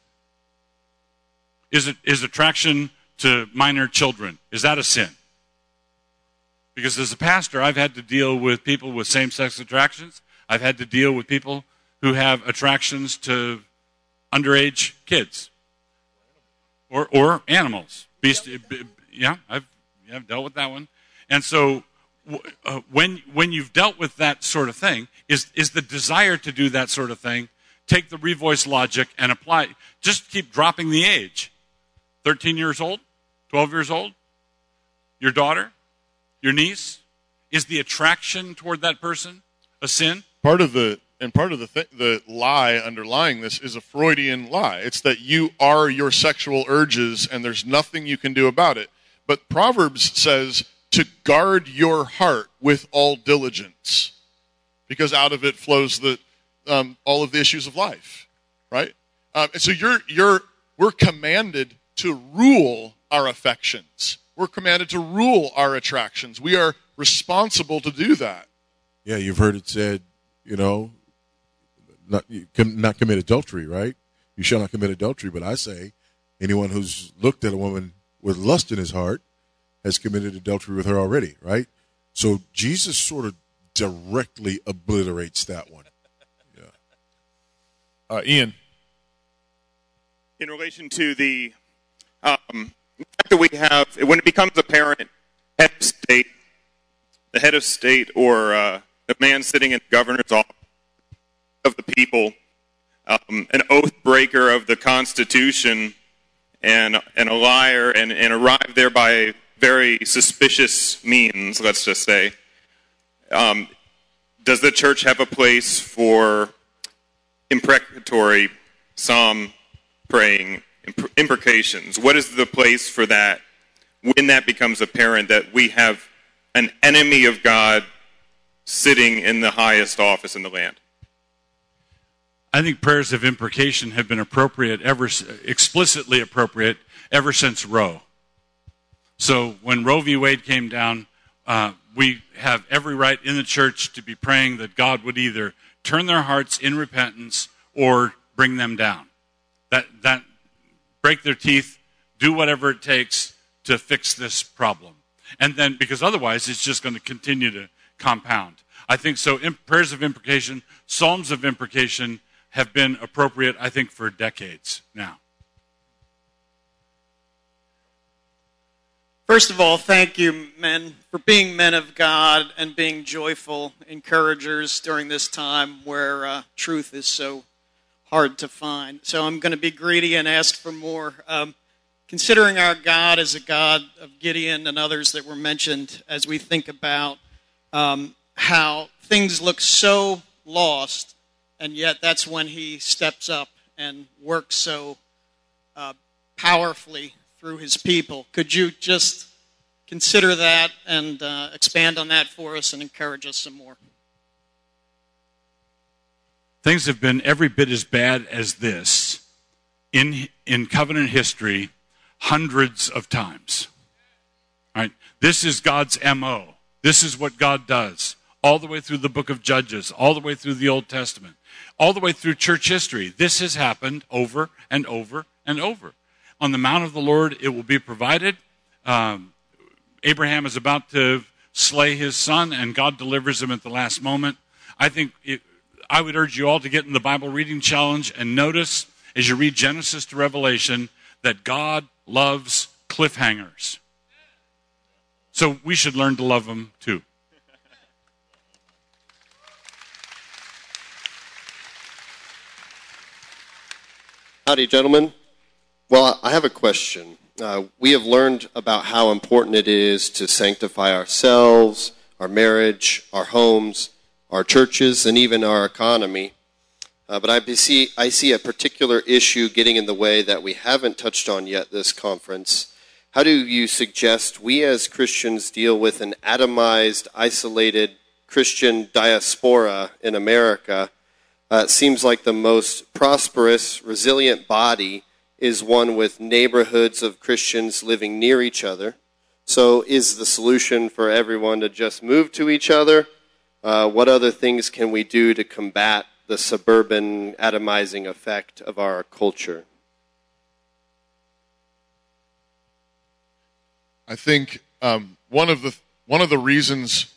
Is it is attraction to minor children? Is that a sin? Because as a pastor, I've had to deal with people with same-sex attractions. I've had to deal with people who have attractions to underage kids or or animals. Beast, yeah, I've yeah, I've dealt with that one. And so, uh, when when you've dealt with that sort of thing, is is the desire to do that sort of thing? Take the revoice logic and apply. Just keep dropping the age. Thirteen years old, twelve years old. Your daughter, your niece, is the attraction toward that person a sin? part of the and part of the th- the lie underlying this is a Freudian lie. It's that you are your sexual urges and there's nothing you can do about it. But Proverbs says to guard your heart with all diligence. because out of it flows the um, all of the issues of life, right? Um, and so you're you're we're commanded to rule our affections. We're commanded to rule our attractions. We are responsible to do that. Yeah, you've heard it said, you know, not you not commit adultery, right? You shall not commit adultery. But I say, anyone who's looked at a woman with lust in his heart has committed adultery with her already, right? So Jesus sort of directly obliterates that one. Uh, Ian. in relation to the um, fact that we have, when it becomes apparent, head of state, the head of state, or uh, the man sitting in the governor's office of the people, um, an oath breaker of the Constitution, and and a liar, and, and arrived there by very suspicious means, let's just say. Um, does the church have a place for imprecatory psalm praying, imp- imprecations? What is the place for that when that becomes apparent that we have an enemy of God sitting in the highest office in the land? I think prayers of imprecation have been appropriate ever explicitly appropriate ever since Roe. So when Roe v. Wade came down, uh, we have every right in the church to be praying that God would either turn their hearts in repentance or bring them down. That that break their teeth, do whatever it takes to fix this problem. And then because otherwise it's just going to continue to compound. I think so prayers of imprecation, psalms of imprecation have been appropriate I think for decades now. First of all, thank you, men, for being men of God and being joyful encouragers during this time where uh, truth is so hard to find. So I'm going to be greedy and ask for more. Um, considering our God as a God of Gideon and others that were mentioned, as we think about um, how things look so lost, and yet that's when he steps up and works so uh, powerfully through his people. Could you just consider that and uh, expand on that for us and encourage us some more? Things have been every bit as bad as this in, in covenant history hundreds of times. Right? This is God's MO. This is what God does all the way through the book of Judges, all the way through the Old Testament, all the way through church history. This has happened over and over and over. On the Mount of the Lord, it will be provided. Um, Abraham is about to slay his son, and God delivers him at the last moment. I think it, I would urge you all to get in the Bible reading challenge and notice as you read Genesis to Revelation that God loves cliffhangers. So we should learn to love them too. Howdy, gentlemen. Well, I have a question. Uh, we have learned about how important it is to sanctify ourselves, our marriage, our homes, our churches, and even our economy. Uh, but I see, I see a particular issue getting in the way that we haven't touched on yet this conference. How do you suggest we as Christians deal with an atomized, isolated Christian diaspora in America? Uh, it seems like the most prosperous, resilient body is one with neighborhoods of Christians living near each other. So, is the solution for everyone to just move to each other? Uh, what other things can we do to combat the suburban atomizing effect of our culture? I think um, one of the one of the reasons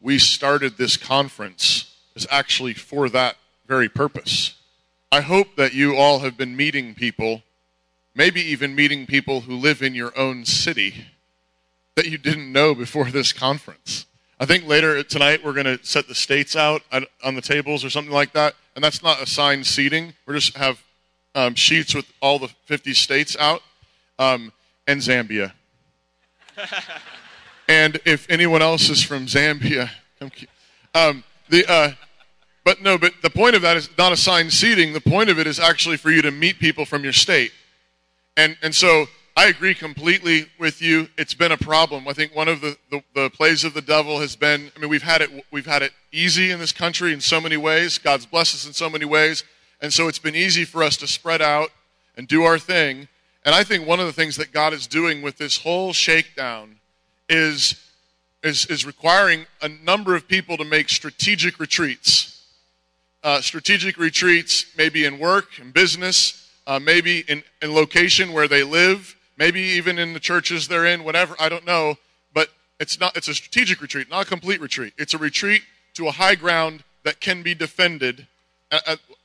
we started this conference is actually for that very purpose. I hope that you all have been meeting people, maybe even meeting people who live in your own city that you didn't know before this conference. I think later tonight we're going to set the states out on the tables or something like that, and that's not assigned seating. We just have um, sheets with all the 50 states out, um, and Zambia. *laughs* and if anyone else is from Zambia, um, the uh, but no, but the point of that is not assigned seating. The point of it is actually for you to meet people from your state. And, and so I agree completely with you. It's been a problem. I think one of the, the, the plays of the devil has been. I mean, we've had it we've had it easy in this country in so many ways. God's blessed us in so many ways, and so it's been easy for us to spread out and do our thing. And I think one of the things that God is doing with this whole shakedown is is, is requiring a number of people to make strategic retreats. Uh, strategic retreats, maybe in work and business, uh, maybe in, in location where they live, maybe even in the churches they're in, whatever, I don't know. But it's not it's a strategic retreat, not a complete retreat. It's a retreat to a high ground that can be defended.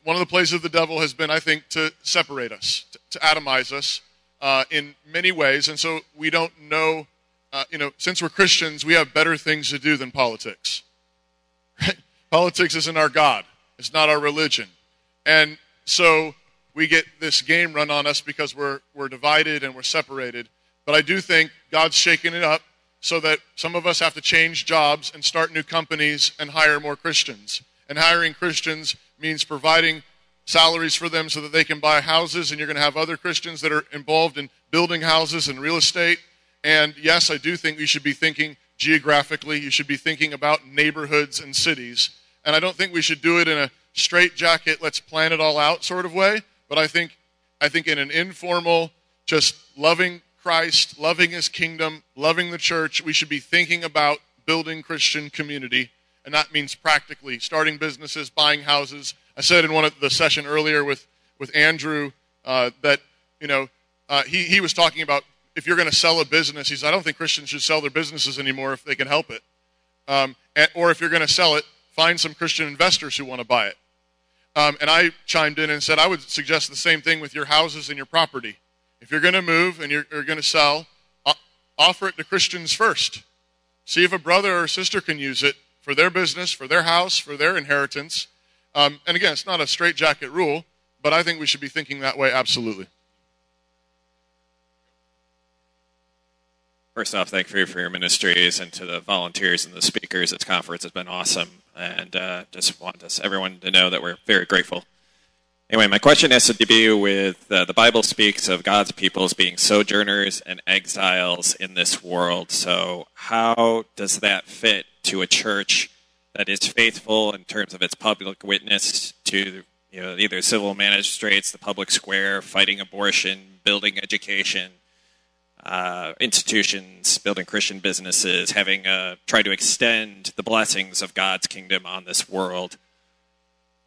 One of the plays of the devil has been, I think, to separate us, to, to atomize us uh, in many ways. And so we don't know, uh, you know, since we're Christians, we have better things to do than politics. Right? *laughs* Politics isn't our God, it's not our religion. And so we get this game run on us because we're, we're divided and we're separated. But I do think God's shaking it up so that some of us have to change jobs and start new companies and hire more Christians. And hiring Christians means providing salaries for them so that they can buy houses, and you're going to have other Christians that are involved in building houses and real estate. And yes, I do think you should be thinking geographically, you should be thinking about neighborhoods and cities. And I don't think we should do it in a straight jacket, let's plan it all out sort of way, but I think I think in an informal, just loving Christ, loving his kingdom, loving the church, we should be thinking about building Christian community. And that means practically starting businesses, buying houses. I said in one of the session earlier with, with Andrew uh, that, you know, uh, he, he was talking about if you're going to sell a business, he said, I don't think Christians should sell their businesses anymore if they can help it. Um, and, or if you're going to sell it, find some Christian investors who want to buy it. Um, and I chimed in and said, I would suggest the same thing with your houses and your property. If you're going to move and you're, you're going to sell, uh, offer it to Christians first. See if a brother or sister can use it for their business, for their house, for their inheritance. Um, and again, it's not a straitjacket rule, but I think we should be thinking that way absolutely. First off, thank you for your ministries and to the volunteers and the speakers. This conference has been awesome, and uh, just want us, everyone to know that we're very grateful. Anyway, my question has to do with uh, the Bible speaks of God's peoples being sojourners and exiles in this world. So, how does that fit to a church that is faithful in terms of its public witness to you know, either civil magistrates, the public square, fighting abortion, building education, uh, institutions, building Christian businesses, having uh, tried to extend the blessings of God's kingdom on this world.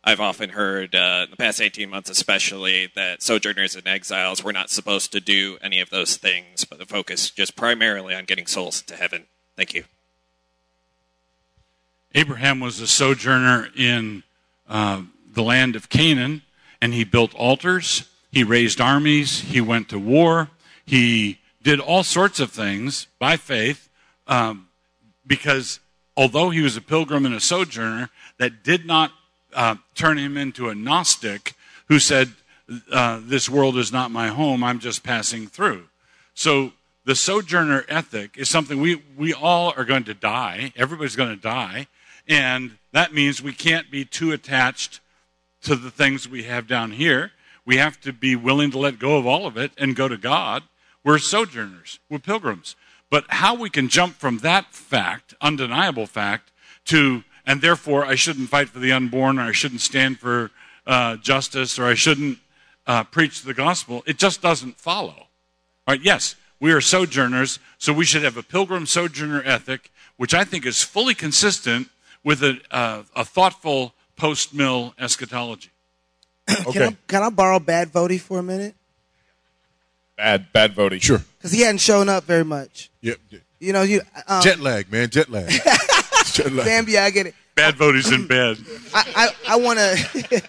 I've often heard, uh, in the past 18 months especially, that sojourners and exiles were not supposed to do any of those things, but the focus just primarily on getting souls to heaven. Thank you. Abraham was a sojourner in uh, the land of Canaan, and he built altars, he raised armies, he went to war, he did all sorts of things by faith um, because although he was a pilgrim and a sojourner, that did not uh, turn him into a Gnostic who said, uh, This world is not my home, I'm just passing through. So the sojourner ethic is something we, we all are going to die. Everybody's going to die. And that means we can't be too attached to the things we have down here. We have to be willing to let go of all of it and go to God. We're sojourners, we're pilgrims. But how we can jump from that fact, undeniable fact, to, and therefore I shouldn't fight for the unborn, or I shouldn't stand for uh, justice, or I shouldn't uh, preach the gospel, it just doesn't follow. All right, yes, we are sojourners, so we should have a pilgrim sojourner ethic, which I think is fully consistent with a, uh, a thoughtful post mill eschatology. *coughs* Can, I, can I borrow Bad Voddie for a minute? Bad, bad Voddie. Sure. Because he hadn't shown up very much. Yep. You know, you um, Jet lag, man. Jet lag. *laughs* Jet lag. Bambi, I get it. Bad Voddie's in *clears throat* bed. I I want to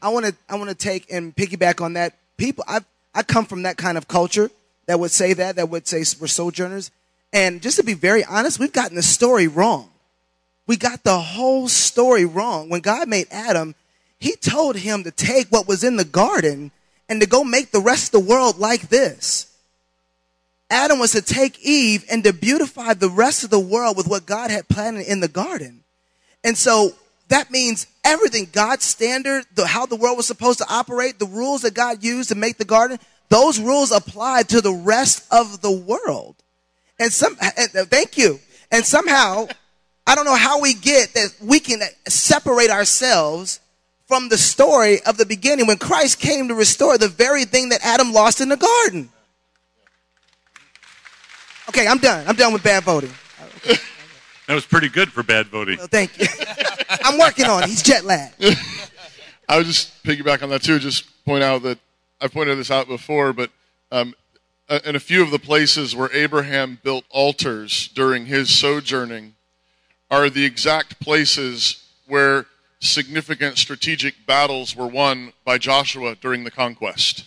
I want to *laughs* I want to take and piggyback on that. People, I I come from that kind of culture that would say that that would say we're sojourners. And just to be very honest, we've gotten the story wrong. We got the whole story wrong. When God made Adam, He told him to take what was in the garden and to go make the rest of the world like this. Adam was to take Eve and to beautify the rest of the world with what God had planned in the garden. And so that means everything God's standard, the, how the world was supposed to operate, the rules that God used to make the garden, those rules apply to the rest of the world. And some, and, uh, thank you. And somehow, I don't know how we get that we can separate ourselves from the story of the beginning when Christ came to restore the very thing that Adam lost in the garden. Okay, I'm done. I'm done with bad Voddie. *laughs* That was pretty good for bad Voddie. Well, thank you. *laughs* I'm working on it. He's jet lagged. *laughs* I would just piggyback on that too. Just point out that I pointed this out before, but um, uh, in a few of the places where Abraham built altars during his sojourning are the exact places where significant strategic battles were won by Joshua during the conquest.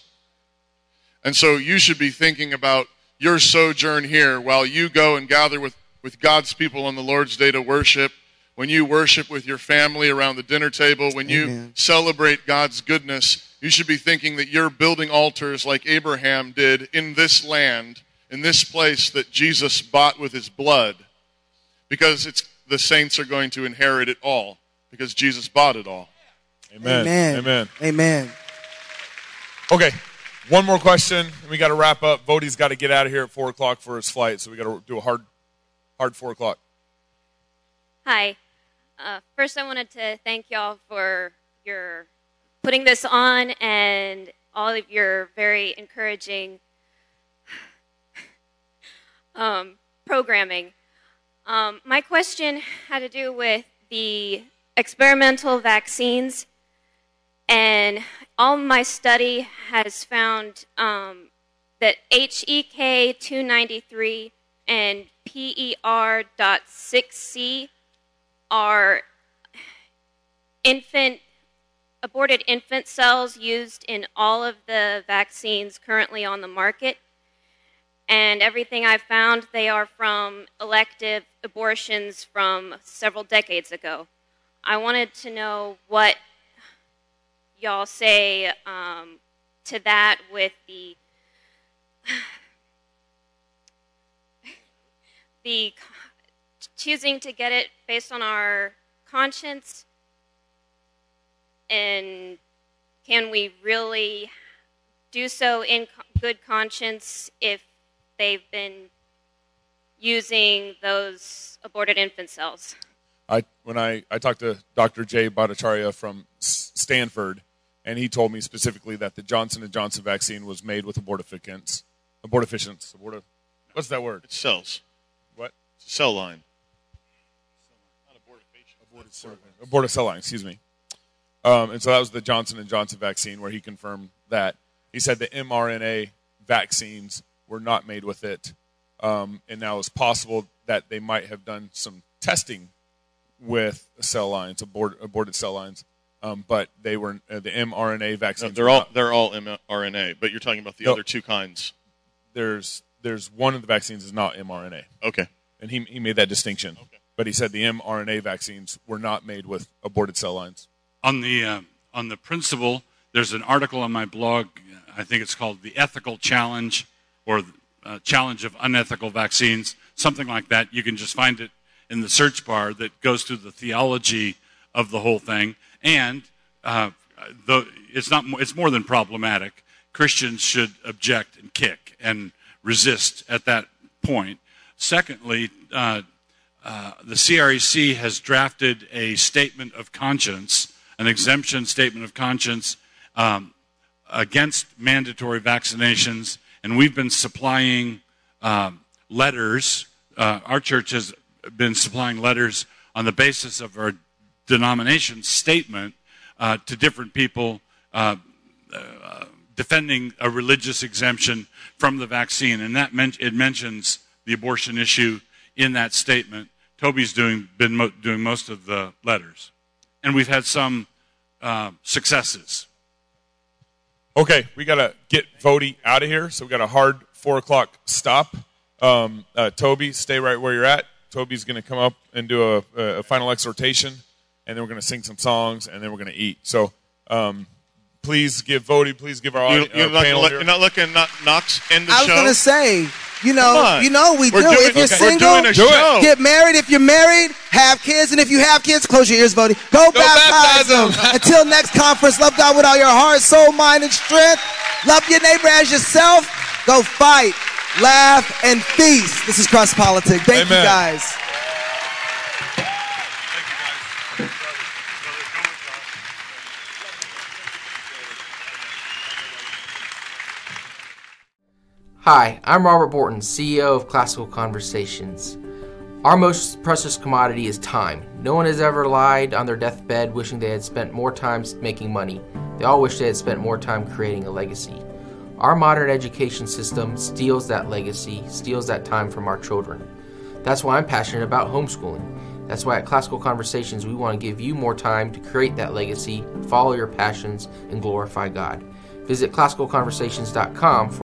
And so you should be thinking about your sojourn here while you go and gather with, with God's people on the Lord's day to worship, when you worship with your family around the dinner table, when you celebrate God's goodness, you should be thinking that you're building altars like Abraham did in this land, in this place that Jesus bought with his blood, because it's the saints are going to inherit it all because Jesus bought it all. Amen. Amen. Amen. Amen. Okay, one more question, and we got to wrap up. Voddie's got to get out of here at four o'clock for his flight, so we got to do a hard, hard four o'clock. Hi. Uh, first, I wanted to thank y'all for your putting this on and all of your very encouraging um, programming. Um, my question had to do with the experimental vaccines, and all my study has found um, that HEK 293 and E PER.6C are infant aborted infant cells used in all of the vaccines currently on the market. And everything I've found, they are from elective abortions from several decades ago. I wanted to know what y'all say um, to that with the *sighs* the choosing to get it based on our conscience. And can we really do so in good conscience if they've been using those aborted infant cells I when I, I talked to Dr. Jay Bhattacharya from Stanford, and he told me specifically that the Johnson and Johnson vaccine was made with abortificants, abortificants, abortif, what's that word? It's cells. What? It's a cell line. Aborted cell line, excuse me. Um, and so that was the Johnson and Johnson vaccine, where he confirmed that he said the mRNA vaccines were not made with it, um, and now it's possible that they might have done some testing with cell lines, abort, aborted cell lines, um, but they were uh, the mRNA No, vaccines. they're all not- they're all mRNA, but you're talking about the No. other two kinds. there's there's one of the vaccines is not mRNA. Okay. And he he made that distinction. Okay. But he said the mRNA vaccines were not made with aborted cell lines. on the uh, on the principle there's an article on my blog i think it's called the ethical challenge or uh, challenge of unethical vaccines something like that you can just find it in the search bar that goes through the theology of the whole thing and uh, the, it's not, it's more than problematic christians should object and kick and resist at that point secondly uh, uh, the CREC has drafted a statement of conscience, an exemption statement of conscience um, against mandatory vaccinations, and we've been supplying um, letters. Uh, our church has been supplying letters on the basis of our denomination statement uh, to different people uh, uh, defending a religious exemption from the vaccine, and that men- it mentions the abortion issue in that statement. Toby's doing been mo- doing most of the letters, and we've had some uh, successes. Okay, we got to get Voddie out of here, so we got a hard four o'clock stop. Um, uh, Toby, stay right where you're at. Toby's going to come up and do a, a final exhortation, and then we're going to sing some songs, and then we're going to eat. So um, please give Voddie, please give our, You, audi- you're, our not panel look- you're not looking not Knox end the show. I was gonna say, you know, you know we We're do. doing- if you're okay. We're single, doing a Do show. get married. If you're married, have kids, and if you have kids, close your ears, buddy. Go, baptize, baptize them. them. Until next conference, love God with all your heart, soul, mind, and strength. Love your neighbor as yourself. Go fight, laugh, and feast. This is Cross Politic. Thank Amen. you guys. Hi, I'm Robert Bortins, CEO of Classical Conversations. Our most precious commodity is time. No one has ever lied on their deathbed wishing they had spent more time making money. They all wish they had spent more time creating a legacy. Our modern education system steals that legacy, steals that time from our children. That's why I'm passionate about homeschooling. That's why at Classical Conversations we want to give you more time to create that legacy, follow your passions, and glorify God. Visit classicalconversations.com for